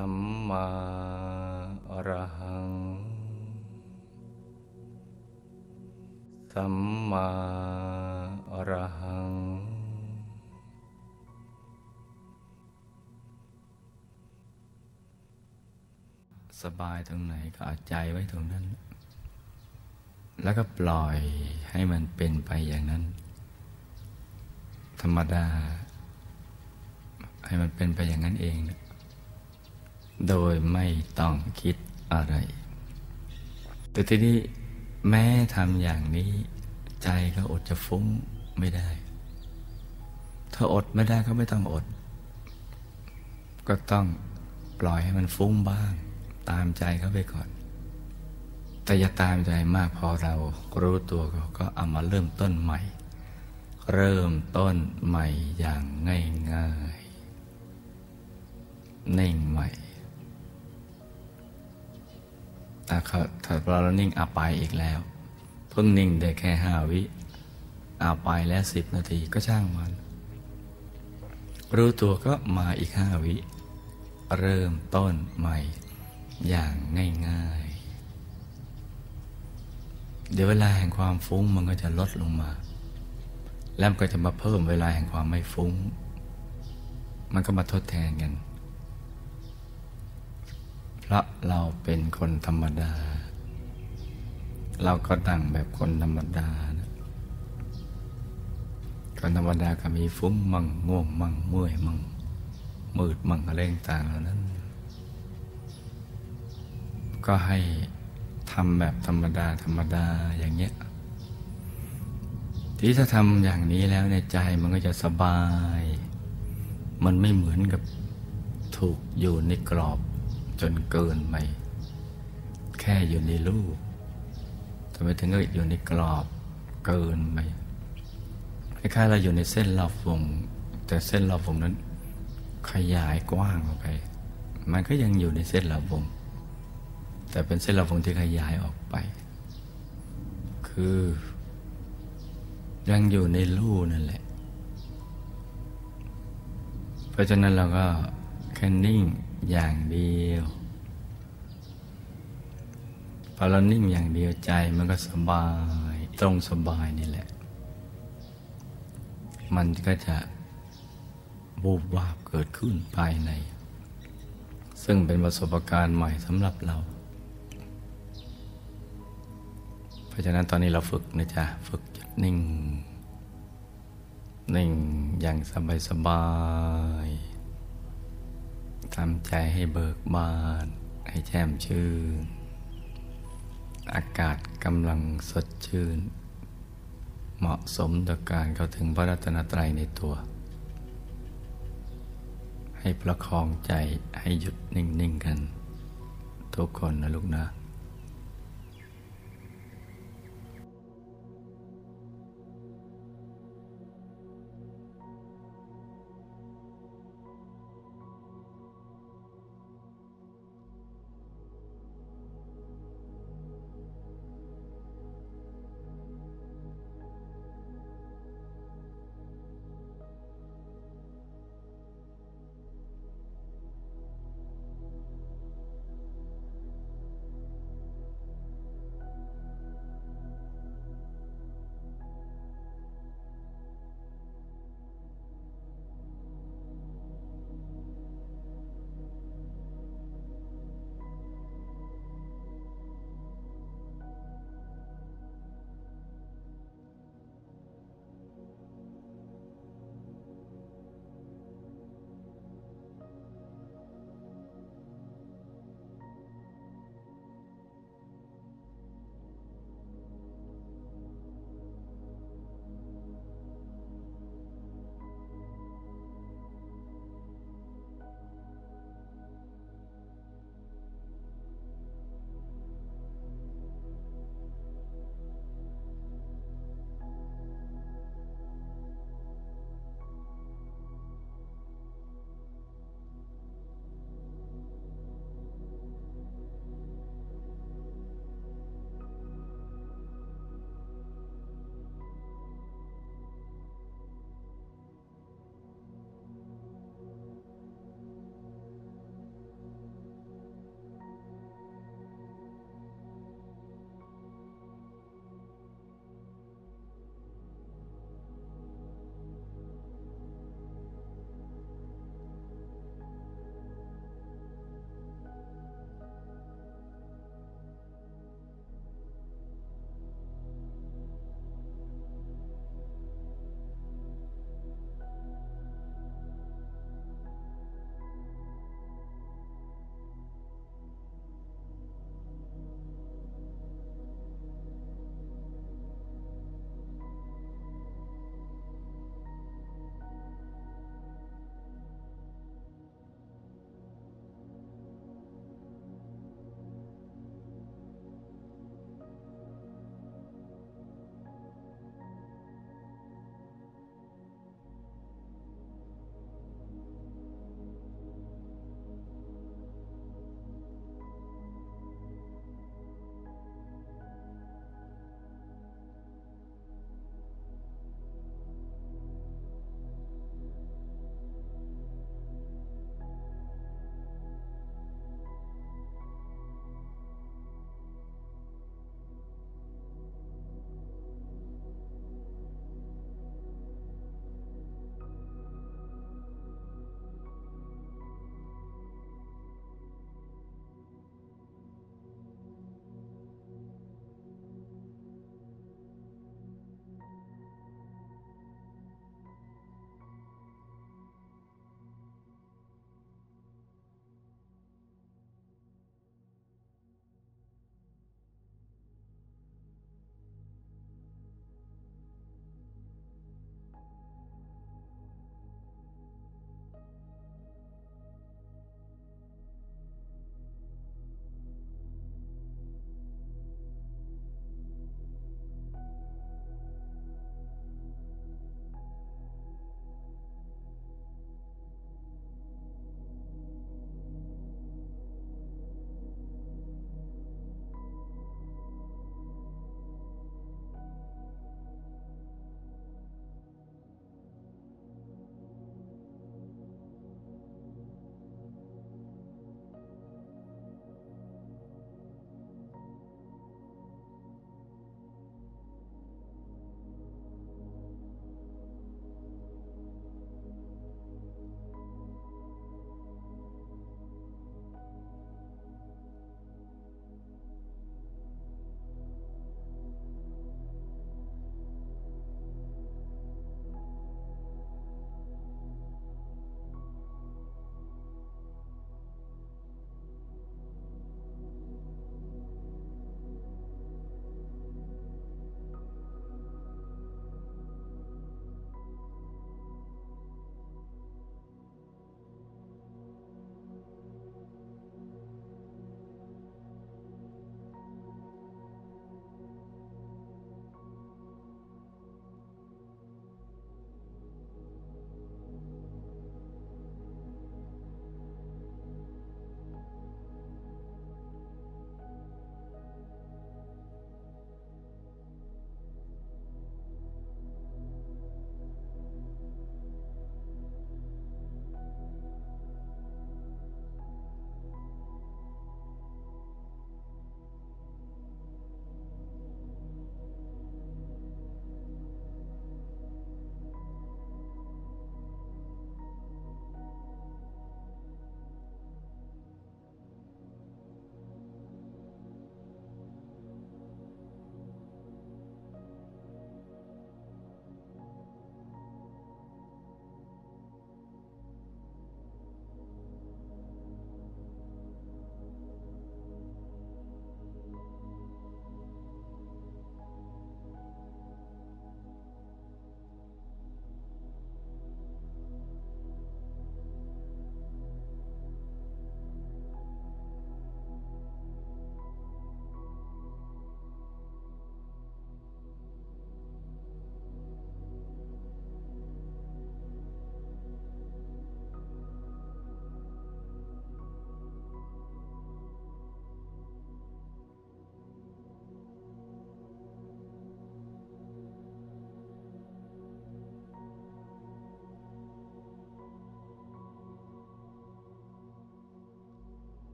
สัมมาอรหัง สัมมาอรหัง สบายตรงไหนก็เอาใจไว้ตรงนั้น แล้วก็ปล่อยให้มันเป็นไปอย่างนั้น ธรรมดา ให้มันเป็นไปอย่างนั้นเองนะ โดยไม่ต้องคิดอะไร แต่ทีนี้แม้ทำอย่างนี้ ใจก็อดจะฟุ้งไม่ได้ ถ้าอดไม่ได้ก็ไม่ต้องอด ก็ต้องปล่อยให้มันฟุ้งบ้าง ตามใจเขาไปก่อน แต่อย่าตามใจมากพอเรารู้ตัวก็เอามาเริ่มต้นใหม่ เริ่มต้นใหม่อย่างง่ายๆนิ่งใหม่ แต่ถ้าเรานิ่งอาไปอีกแล้วเพิ่งนิ่งได้แค่ห้าวิอาไปแล้วสิบนาทีก็ช่างมัน รู้ตัวก็มาอีกห้าวิ เริ่มต้นใหม่อย่างง่าย ๆ เดี๋ยวเวลาแห่งความฟุ้งมันก็จะลดลงมา แล้วก็จะมาเพิ่มเวลาแห่งความไม่ฟุ้ง มันก็มาทดแทนกัน เพราะเราเป็นคนธรรมดา เราก็ดังแบบคนธรรมดานะคนธรรมดาก็มีฟุ้งมั่งง่วงมั่งเมื่อยมั่งมืดมั่งอะไรต่างๆเหล่านั้น ก็ให้ทำแบบธรรมดาธรรมดาอย่างเงี้ยที่ถ้าทำอย่างนี้แล้วในใจมันก็จะสบาย มันไม่เหมือนกับถูกอยู่ในกรอบ จนเกินไปแค่อยู่ในรูปทำไมถึงก็อยู่ในกรอบเกินไปคล้ายๆเราอยู่ในเส้นรอบวง แต่เส้นรอบวงนั้น ขยายกว้างออกไป มันก็ยังอยู่ในเส้นรอบวง แต่เป็นเส้นรอบวงที่ขยายออกไป คือ ยังอยู่ในรูนั่นแหละ เพราะฉะนั้นเราก็ แค่นิ่งอย่างเดียว พอเรานิ่งอย่างเดียวใจมันก็สบาย ตรงสบายนี่แหละ มันก็จะบูบวาบเกิดขึ้นภายใน ซึ่งเป็นประสบการณ์ใหม่สำหรับเรา เพราะฉะนั้นตอนนี้เราฝึกนะจ๊ะ ฝึกนิ่ง นิ่งอย่างสบายสบาย ทำใจให้เบิกบาน ให้แจ่มชื่น อากาศกำลังสดชื่น เหมาะสมต่อการเข้าถึงพระรัตนตรัยในตัว ให้ประคองใจให้หยุดนิ่ง ๆ กัน ทุกคนนะลูกนะ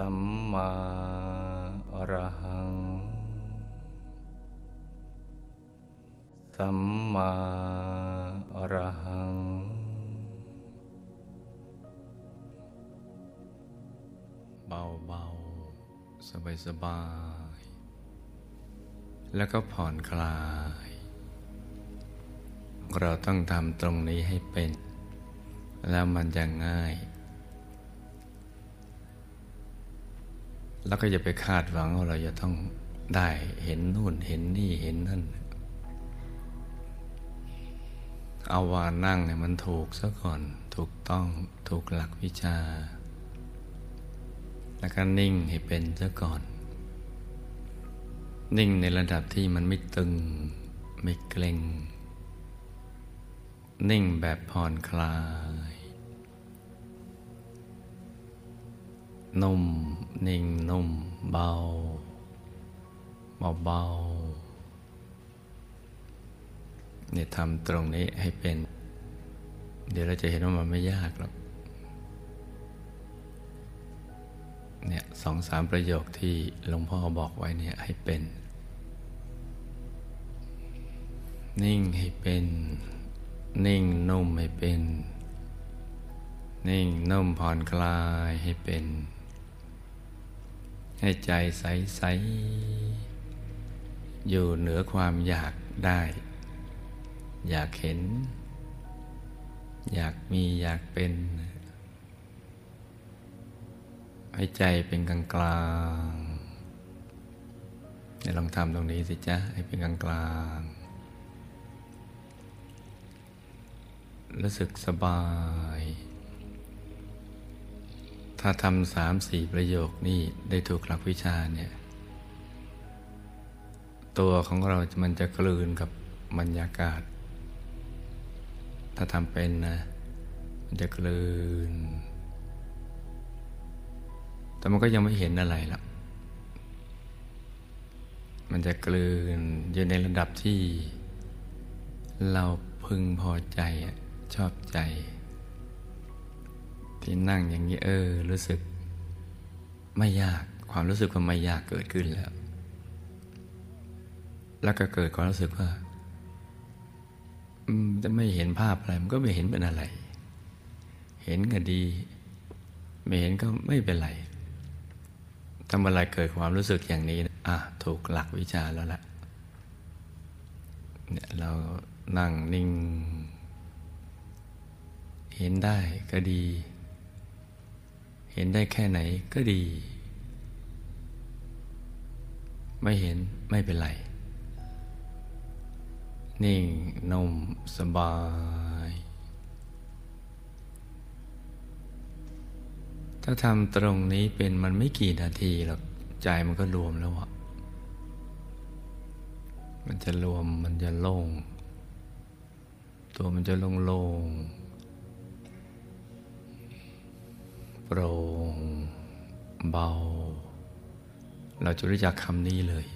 สัมมาอรหัง สัมมาอรหัง เบาๆสบายๆแล้วก็ผ่อนคลาย เราต้องทำตรงนี้ให้เป็น แล้วมันจะง่าย แล้วก็อย่าไปคาดหวังว่าเราจะต้องได้เห็นนู่นเห็นนี่เห็นนั่น เอาวานั่งเนี่ยมันถูกซะก่อน ถูกต้องถูกหลักวิชา แล้วก็นิ่งให้เป็นซะก่อน นิ่งในระดับที่มันไม่ตึง ไม่เกร็ง นิ่งแบบผ่อนคลาย นุ่ม นิ่งนุ่ม เบา เบาเบาเนี่ยทำตรงนี้ให้เป็น เดี๋ยวเราจะเห็นว่ามันไม่ยากหรอกเนี่ยสองสามประโยคที่หลวงพ่อบอกไว้เนี่ยให้เป็น นิ่งให้เป็น นิ่งนุ่มให้เป็น นิ่งนุ่มผ่อนคลายให้เป็น ให้ใจใสๆอยู่เหนือความอยากได้ อยากเห็น อยากมีอยากเป็น ให้ใจเป็นกลางกลางลองทำตรงนี้สิจ๊ะ ให้เป็นกลางกลางรู้สึกสบาย ถ้าทำสามสี่ประโยคนี่ได้ถูกหลักวิชาเนี่ย ตัวของเรา มันจะกลืนกับบรรยากาศ ถ้าทำเป็นนะ มันจะกลืน แต่มันก็ยังไม่เห็นอะไรหรอกมันจะกลืนอยู่ในระดับที่ เราพึงพอใจชอบใจ ที่นั่งอย่างนี้เออ รู้สึก ไม่ยากความรู้สึกว่าไม่ยากเกิดขึ้นแล้ว แล้วก็เกิดความรู้สึกว่าจะไม่เห็นภาพอะไรมันก็ไม่เห็นเป็นอะไร เห็นก็ดี ไม่เห็นก็ไม่เป็นไรทำอะไรเกิดความรู้สึกอย่างนี้ อะ ถูกหลักวิชาแล้วล่ะเนี่ยเรานั่งนิ่ง เห็นได้ก็ดี เห็นได้แค่ไหนก็ดี ไม่เห็นไม่เป็นไร นิ่งนุ่มสบาย ถ้าทำตรงนี้เป็นมันไม่กี่นาทีหรอกใจมันก็รวมแล้วอะมันจะรวมมันจะโล่ง ตัวมันจะโล่งโโปร่งเบา เราจะรู้จักคำนี้เลย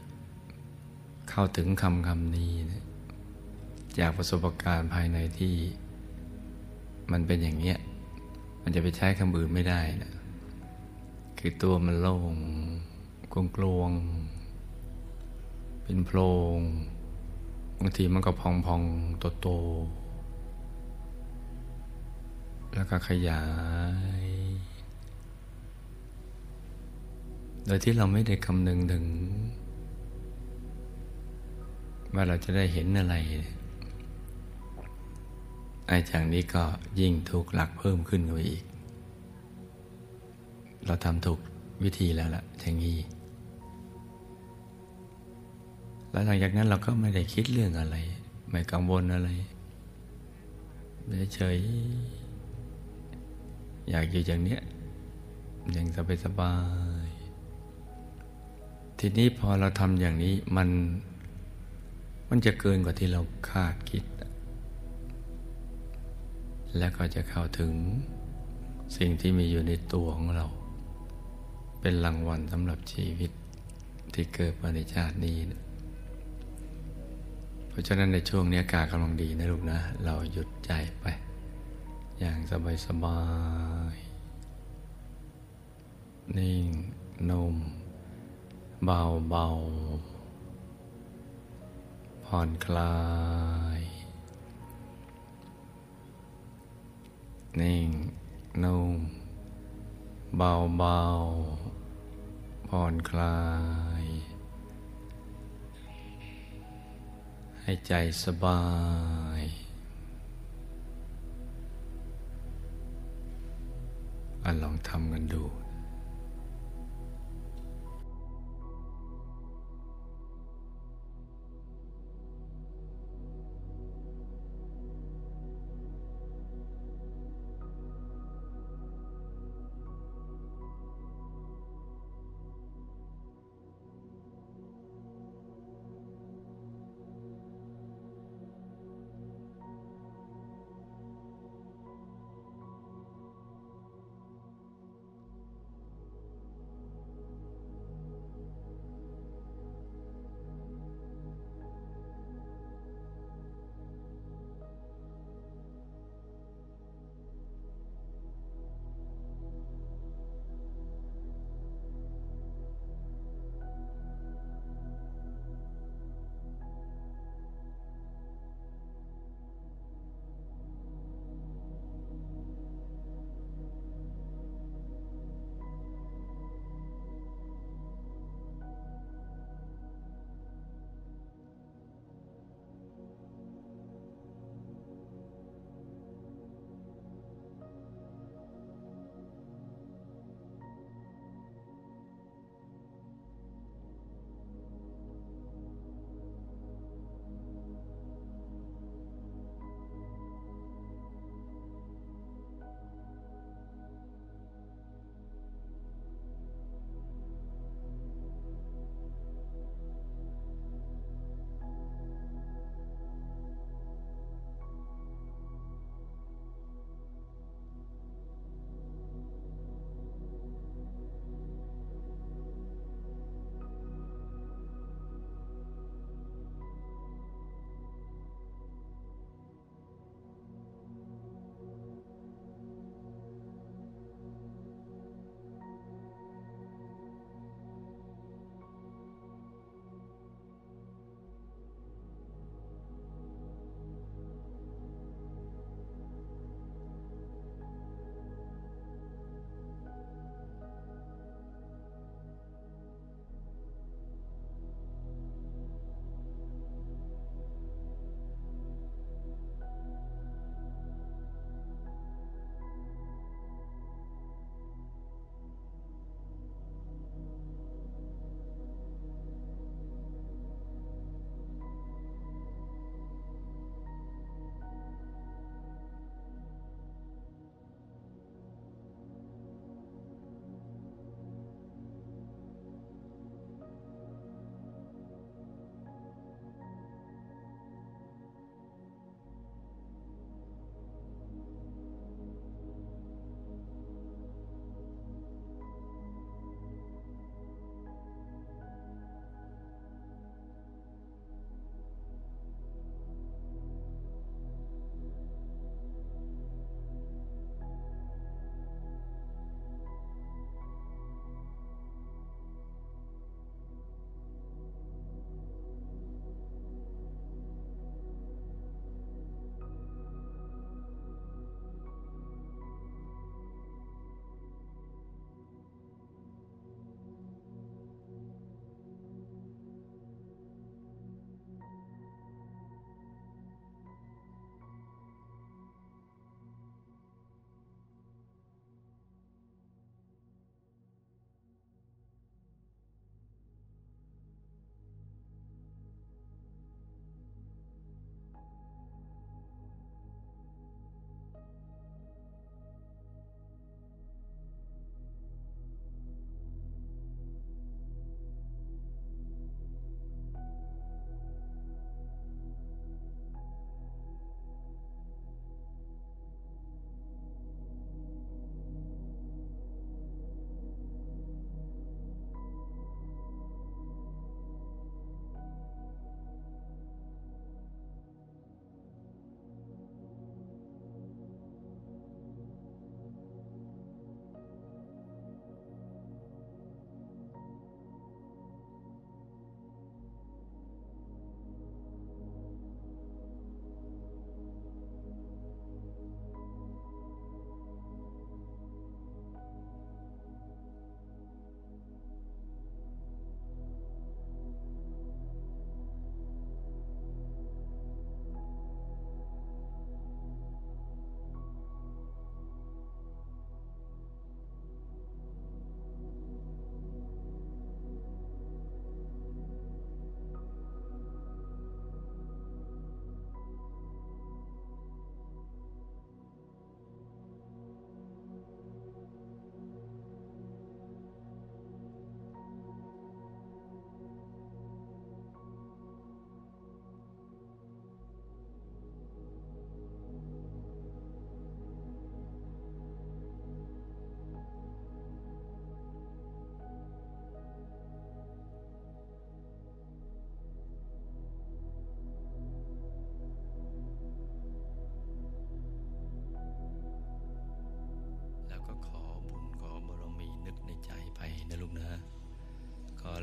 เข้าถึงคำคำนี้นะจากประสบการณ์ภายในที่ มันเป็นอย่างเนี้ย มันจะไปใช้คำอื่นไม่ได้นะคือตัวมันโล่งกลวงกลวง เป็นโพรงบางทีมันก็พองพองโตโต แล้วก็ขยาย ดยที่เราไม่ได้คำนึงถึง ว่าเราจะได้เห็นอะไรไอ้จากนี้ก็ยิ่งถูกหลักเพิ่มขึ้นไปอีก เราทำถูกวิธีแล้วล่ะอย่างนี้แล้วหลังจากนั้นเราก็ไม่ได้คิดเรื่องอะไร ไม่กังวลอะไรเฉยอยากอยู่อย่างเนี้ยอย่างสบายสบาย ทีนี้พอเราทำอย่างนี้มัน มันจะเกินกว่าที่เราคาดคิด และก็จะเข้าถึงสิ่งที่มีอยู่ในตัวของเรา เป็นรางวัลสำหรับชีวิตที่เกิดมาในชาตินี้นะเพราะฉะนั้นในช่วงนี้อากาศกำลังดีนะลูกนะ เราหยุดใจไป อย่างสบายสบายนิ่งนุ่ม เบาเบาผ่อนคลาย นิ่ง นุ่ม เบาเบาผ่อนคลาย ให้ใจสบายอันลองทำกันดู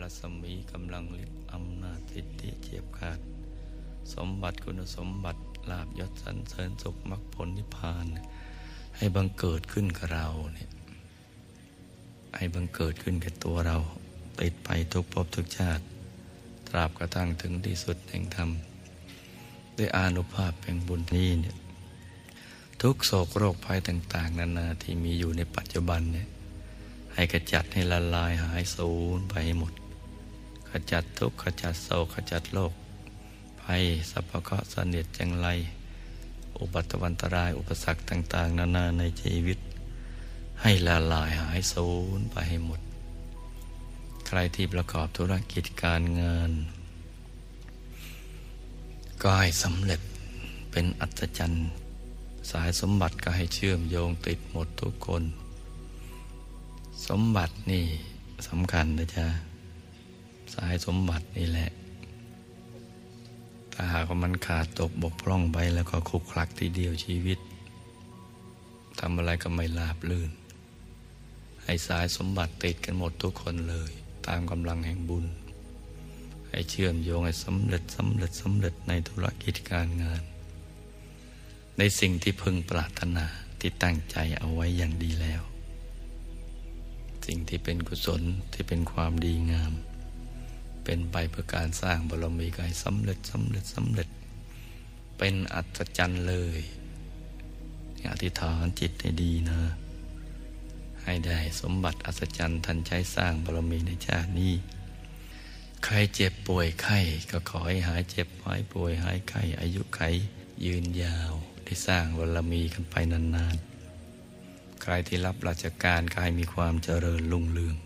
รัศมีกำลังฤทธิ์อำนาจสิทธิเจียบขาด สมบัติคุณสมบัติลาบยศสันเสริญสุขมรรคผลนิพพาน ให้บังเกิดขึ้นกับเราเนี่ยให้บังเกิดขึ้นกับตัวเรา ติดไปทุกภพทุกชาติ ตราบกระทั่งถึงที่สุดแห่งธรรมด้วยอานุภาพแห่งบุญนี้เนี่ยทุกโศกโรคภัยต่าง ๆ นานาที่มีอยู่ในปัจจุบันเนี่ยให้ขจัดให้ละลายหายสูญไปให้หมด จัดทุกข์ขจัดโศกขจัดโรคภัยสัพพะเสนียดจังไร อุบัติวันตรายอุปสรรคต่าง ๆ นานาในชีวิต ให้ละลายหายสูญไปให้หมด ใครที่ประกอบธุรกิจการงาน ก็ให้สำเร็จเป็นอัศจรรย์สายสมบัติก็ให้เชื่อมโยงติดหมดทุกคน สมบัตินี่สำคัญนะจ๊ะ สายสมบัตินี่แหละ ถ้าหากว่ามันขาดตกบกพร่องไปแล้วก็คุกคลักทีเดียวชีวิตทำอะไรก็ไม่ราบลื่น ให้สายสมบัติติดกันหมดทุกคนเลย ตามกำลังแห่งบุญ ให้เชื่อมโยงให้สำเร็จสำเร็จสำเร็จในธุรกิจการงาน ในสิ่งที่พึงปรารถนาที่ตั้งใจเอาไว้อย่างดีแล้ว สิ่งที่เป็นกุศลที่เป็นความดีงาม เป็นไปเพื่อการสร้างบารมีกายสำเร็จสำเร็จสำเร็จ เป็นอัศจรรย์เลยอธิษฐานจิตให้ดีนะ ให้ได้สมบัติอัศจรรย์ทันใช้สร้างบารมีในชาตินี้ใครเจ็บป่วยไข้ก็ขอให้หายเจ็บหายป่วยหายไข้อายุไขยืนยาวได้สร้างบารมีกันไปนานๆ ใครที่รับราชการก็ให้มีความเจริญรุ่งเรือง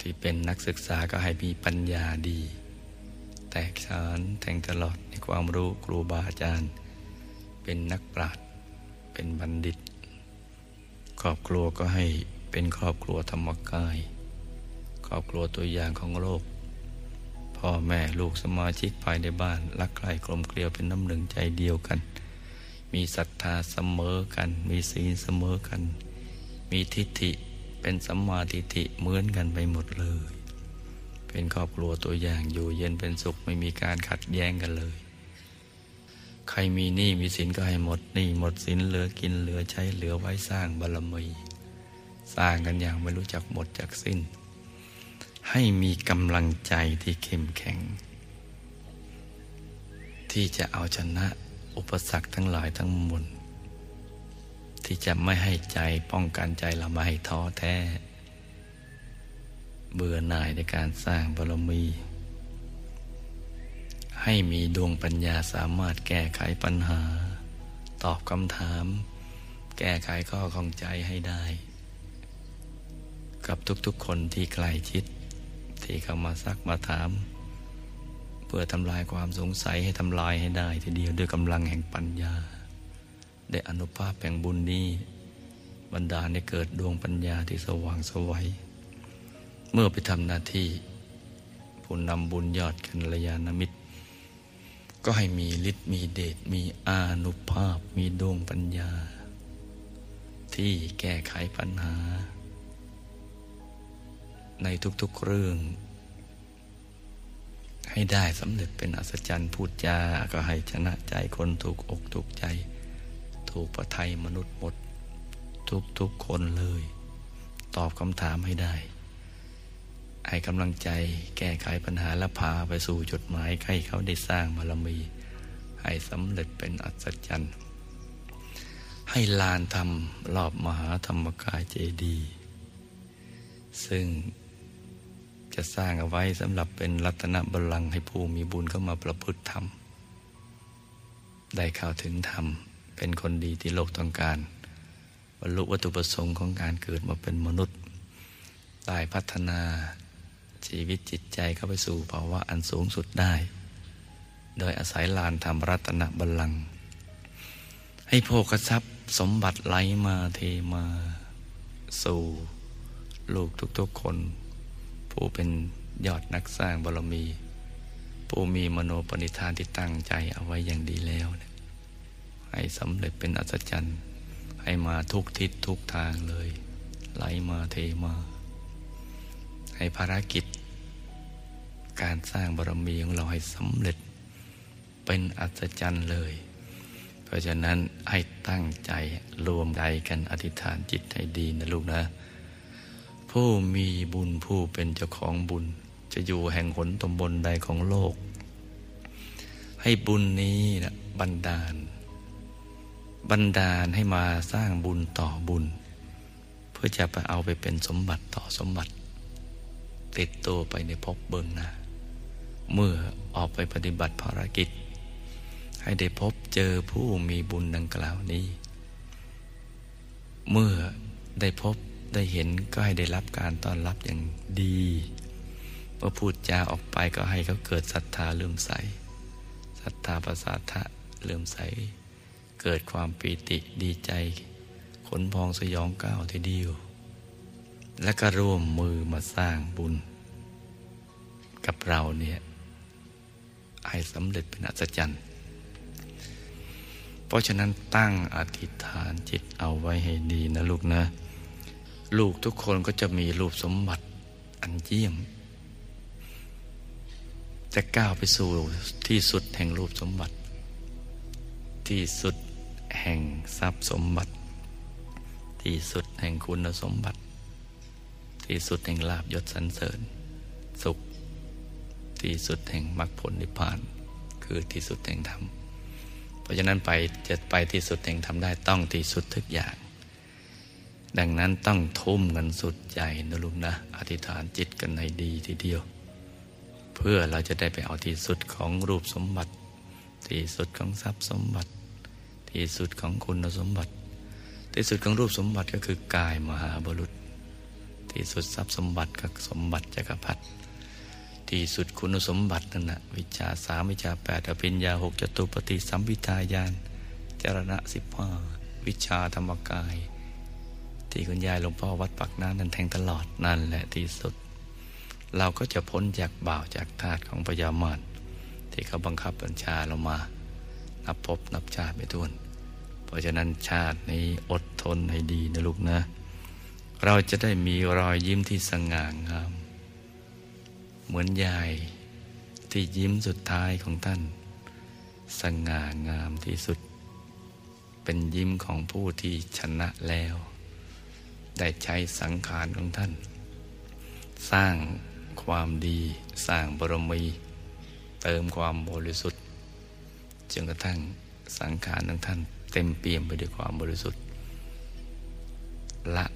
ที่เป็นนักศึกษาก็ให้มีปัญญาดี แตกฉานแทงตลอดในความรู้ครูบาอาจารย์ เป็นนักปราชญ์เป็นบัณฑิต ครอบครัวก็ให้เป็นครอบครัวธรรมกาย ครอบครัวตัวอย่างของโลก พ่อแม่ลูกสมาชิกภายในบ้าน รักใคร่กลมเกลียวเป็นน้ำหนึ่งใจเดียวกัน มีศรัทธาเสมอกัน มีศีลเสมอกัน มีทิฏฐิ เป็นสัมมาทิฏฐิเหมือนกันไปหมดเลย เป็นครอบครัวตัวอย่างอยู่เย็นเป็นสุขไม่มีการขัดแย้งกันเลย ใครมีหนี้มีสินก็ให้หมดหนี้หมดสินเหลือกินเหลือใช้เหลือไว้สร้างบารมี สร้างกันอย่างไม่รู้จักหมดจักสิ้น ให้มีกำลังใจที่เข้มแข็ง ที่จะเอาชนะอุปสรรคทั้งหลายทั้งมวล ที่จะไม่ให้ใจป้องกันใจเราไม่ให้ท้อแท้ เบื่อหน่ายในการสร้างบารมี ให้มีดวงปัญญาสามารถแก้ไขปัญหา ตอบคำถาม แก้ไขข้อของใจให้ได้ กับทุกๆคนที่ใกล้ชิด ที่เข้ามาซักมาถาม เพื่อทำลายความสงสัยให้ทำลายให้ได้ ทีเดียวด้วยกำลังแห่งปัญญา ได้อนุภาพแห่งบุญนี้ บรรดาในเกิดดวงปัญญาที่สว่างสวัยเมื่อไปทำหน้าที่ผู้นำบุญยอดกันระยาณมิตร ก็ให้มีฤทธิ์มีเดชมีอานุภาพ มีดวงปัญญา ที่แก้ไขปัญหา ในทุกๆเรื่อง ให้ได้สำเร็จเป็นอัศจรรย์พูดจาก็ให้ชนะใจคนถูกอกถูกใจ ถูกประทัยมนุษย์หมด ทุกๆคนเลย ตอบคำถามให้ได้ ให้กำลังใจแก้ไขปัญหาและพาไปสู่จุดหมายให้เขาได้สร้างบารมี ให้สำเร็จเป็นอัศจรรย์ ให้ลานธรรมรอบมหาธรรมกายเจดี ซึ่งจะสร้างเอาไว้สำหรับเป็นรัตนบัลลังก์ให้ผู้มีบุญเข้ามาประพฤติธรรม ได้เข้าถึงธรรม เป็นคนดีที่โลกต้องการ บรรลุวัตถุประสงค์ของการเกิดมาเป็นมนุษย์ได้พัฒนาชีวิตจิตใจเข้าไปสู่ภาวะอันสูงสุดได้ โดยอาศัยลานธรรมรัตนบัลลังก์ให้โภคทรัพย์สมบัติไหลมาเทมาสู่ลูกทุกๆคน ผู้เป็นยอดนักสร้างบารมี ผู้มีมโนปณิธานที่ตั้งใจเอาไว้อย่างดีแล้ว ให้สำเร็จเป็นอัศจรรย์ ให้มาทุกทิศทุกทางเลย ไหลมาเทมา ให้ภารกิจ การสร้างบารมีของเราให้สำเร็จ เป็นอัศจรรย์เลย เพราะฉะนั้นให้ตั้งใจรวมใจกันอธิษฐานจิตให้ดีนะลูกนะ ผู้มีบุญผู้เป็นเจ้าของบุญ จะอยู่แห่งหนตำบลใดของโลก ให้บุญนี้นะบันดาล บันดาลให้มาสร้างบุญต่อบุญ เพื่อจะไปเอาไปเป็นสมบัติต่อสมบัติ ติดตัวไปในภพเบื้องหน้า เมื่อออกไปปฏิบัติภารกิจ ให้ได้พบเจอผู้มีบุญดังกล่าวนี้ เมื่อได้พบได้เห็นก็ให้ได้รับการต้อนรับอย่างดีเมื่อพูดจาออกไปก็ให้เขาเกิดศรัทธาเลื่อมใสศรัทธาประสาทะเลื่อมใส เกิดความปีติดีใจ ขนพองสยองก้าวทีเดียว และก็ร่วมมือมาสร้างบุญ กับเราเนี่ยให้สำเร็จเป็นอัศจรรย์ เพราะฉะนั้นตั้งอธิษฐานจิตเอาไว้ให้ดีนะลูกนะ ลูกทุกคนก็จะมีรูปสมบัติอันเยี่ยม จะก้าวไปสู่ที่สุดแห่งรูปสมบัติ ที่สุด แห่งทรัพย์สมบัติ ที่สุดแห่งคุณสมบัติ ที่สุดแห่งลาบยศสรรเสริญ สุข ที่สุดแห่งมรรคผลนิพพาน คือที่สุดแห่งธรรมเพราะฉะนั้นไปจะไปที่สุดแห่งธรรมได้ต้องที่สุดทุกอย่าง ดังนั้นต้องทุ่มกันสุดใจนะลุงนะ อธิษฐานจิตกันให้ดีทีเดียว เพื่อเราจะได้ไปเอาที่สุดของรูปสมบัติ ที่สุดของทรัพย์สมบัติ ที่สุดของคุณสมบัติ ที่สุดของรูปสมบัติก็คือกายมหาบุรุษ ที่สุดทรัพย์สมบัติก็สมบัติจักรพรรดิที่สุดคุณสมบัตินั่นนะวิชาสามวิชาแปดอภิญญาหกจตุปฏิสัมพิทายานจรณะสิบห้าวิชาธรรมกาย ที่คุณยายหลวงพ่อวัดปักน้ำนั่นแทงตลอดนั่นแหละที่สุด เราก็จะพ้นจากบ่าวจากทาสของพญามารที่เขาบังคับบัญชาเรามา นับพบนับชาติไปทุนเพราะฉะนั้นชาตินี้อดทนให้ดีนะลูกนะ เราจะได้มีรอยยิ้มที่สง่างาม เหมือนยายที่ยิ้มสุดท้ายของท่าน สง่างามที่สุด เป็นยิ้มของผู้ที่ชนะแล้ว ได้ใช้สังขารของท่าน สร้างความดี สร้างบารมี เติมความบริสุทธิ์ จนกระทั่งสังขารของท่านเต็มเปี่ยมไปด้วยความบริสุทธิ์ ละ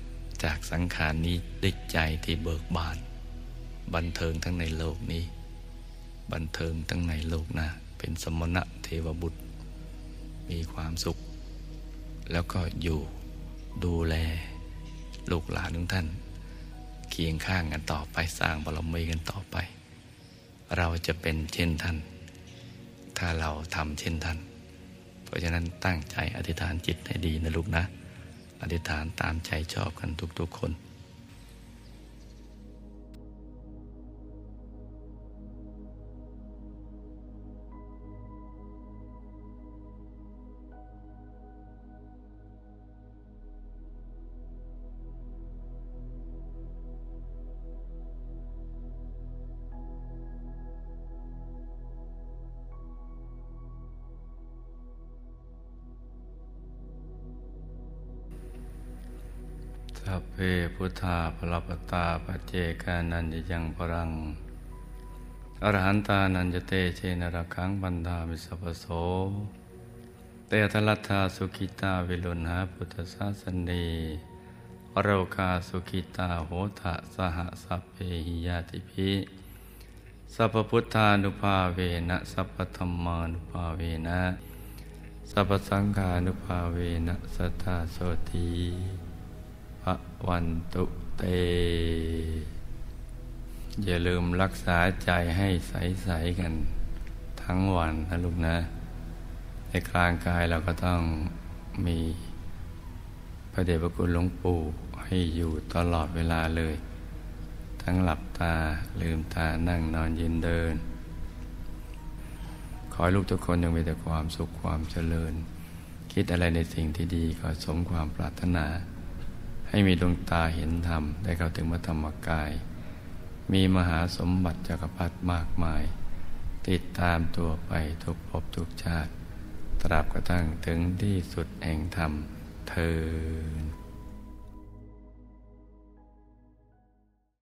จากสังขารนี้ด้วยใจที่เบิกบาน บันเทิงทั้งในโลกนี้ บันเทิงทั้งในโลกหน้าเป็นสมณะเทวบุตร มีความสุข แล้วก็อยู่ดูแลลูกหลานของท่าน เคียงข้างกันต่อไปสร้างบารมีกันต่อไป เราจะเป็นเช่นท่าน ถ้าเราทำเช่นท่าน เพราะฉะนั้นตั้งใจอธิษฐานจิตให้ดีนะลูกนะ อธิษฐานตามใจชอบกันทุกๆคน ธาพลปตาปเจกานันยยังปรัง อรหันตานันจะเตเชนรคังบันดามิสัพโส เตทลัตถาสุขิตาวิลุณหาพุทธศาสนีวโรกาสุขิตาโหทะสหสัพเพหิยาติภิสัพพุทธานุภาเวนะสัพพธรรมานุภาเวนะสัพสังฆานุภาเวนะสัทธาโสตี วันตุเต อย่าลืมรักษาใจให้ใส ๆ กันทั้งวันนะลูกนะ ในกลางกายเราก็ต้องมีพระเดชพระคุณหลวงปู่ให้อยู่ตลอดเวลาเลย ทั้งหลับตาลืมตานั่งนอนยืนเดิน ขอให้ลูกทุกคนยังมีแต่ความสุขความเจริญ คิดอะไรในสิ่งที่ดีก็สมความปรารถนา ให้มีดวงตาเห็นธรรม ได้เข้าถึงพระธรรมกาย มีมหาสมบัติจักรพรรดิมากมาย ติดตามตัวไปทุกภพทุกชาติ ตราบกระทั่งถึงที่สุดแห่งธรรมเธอ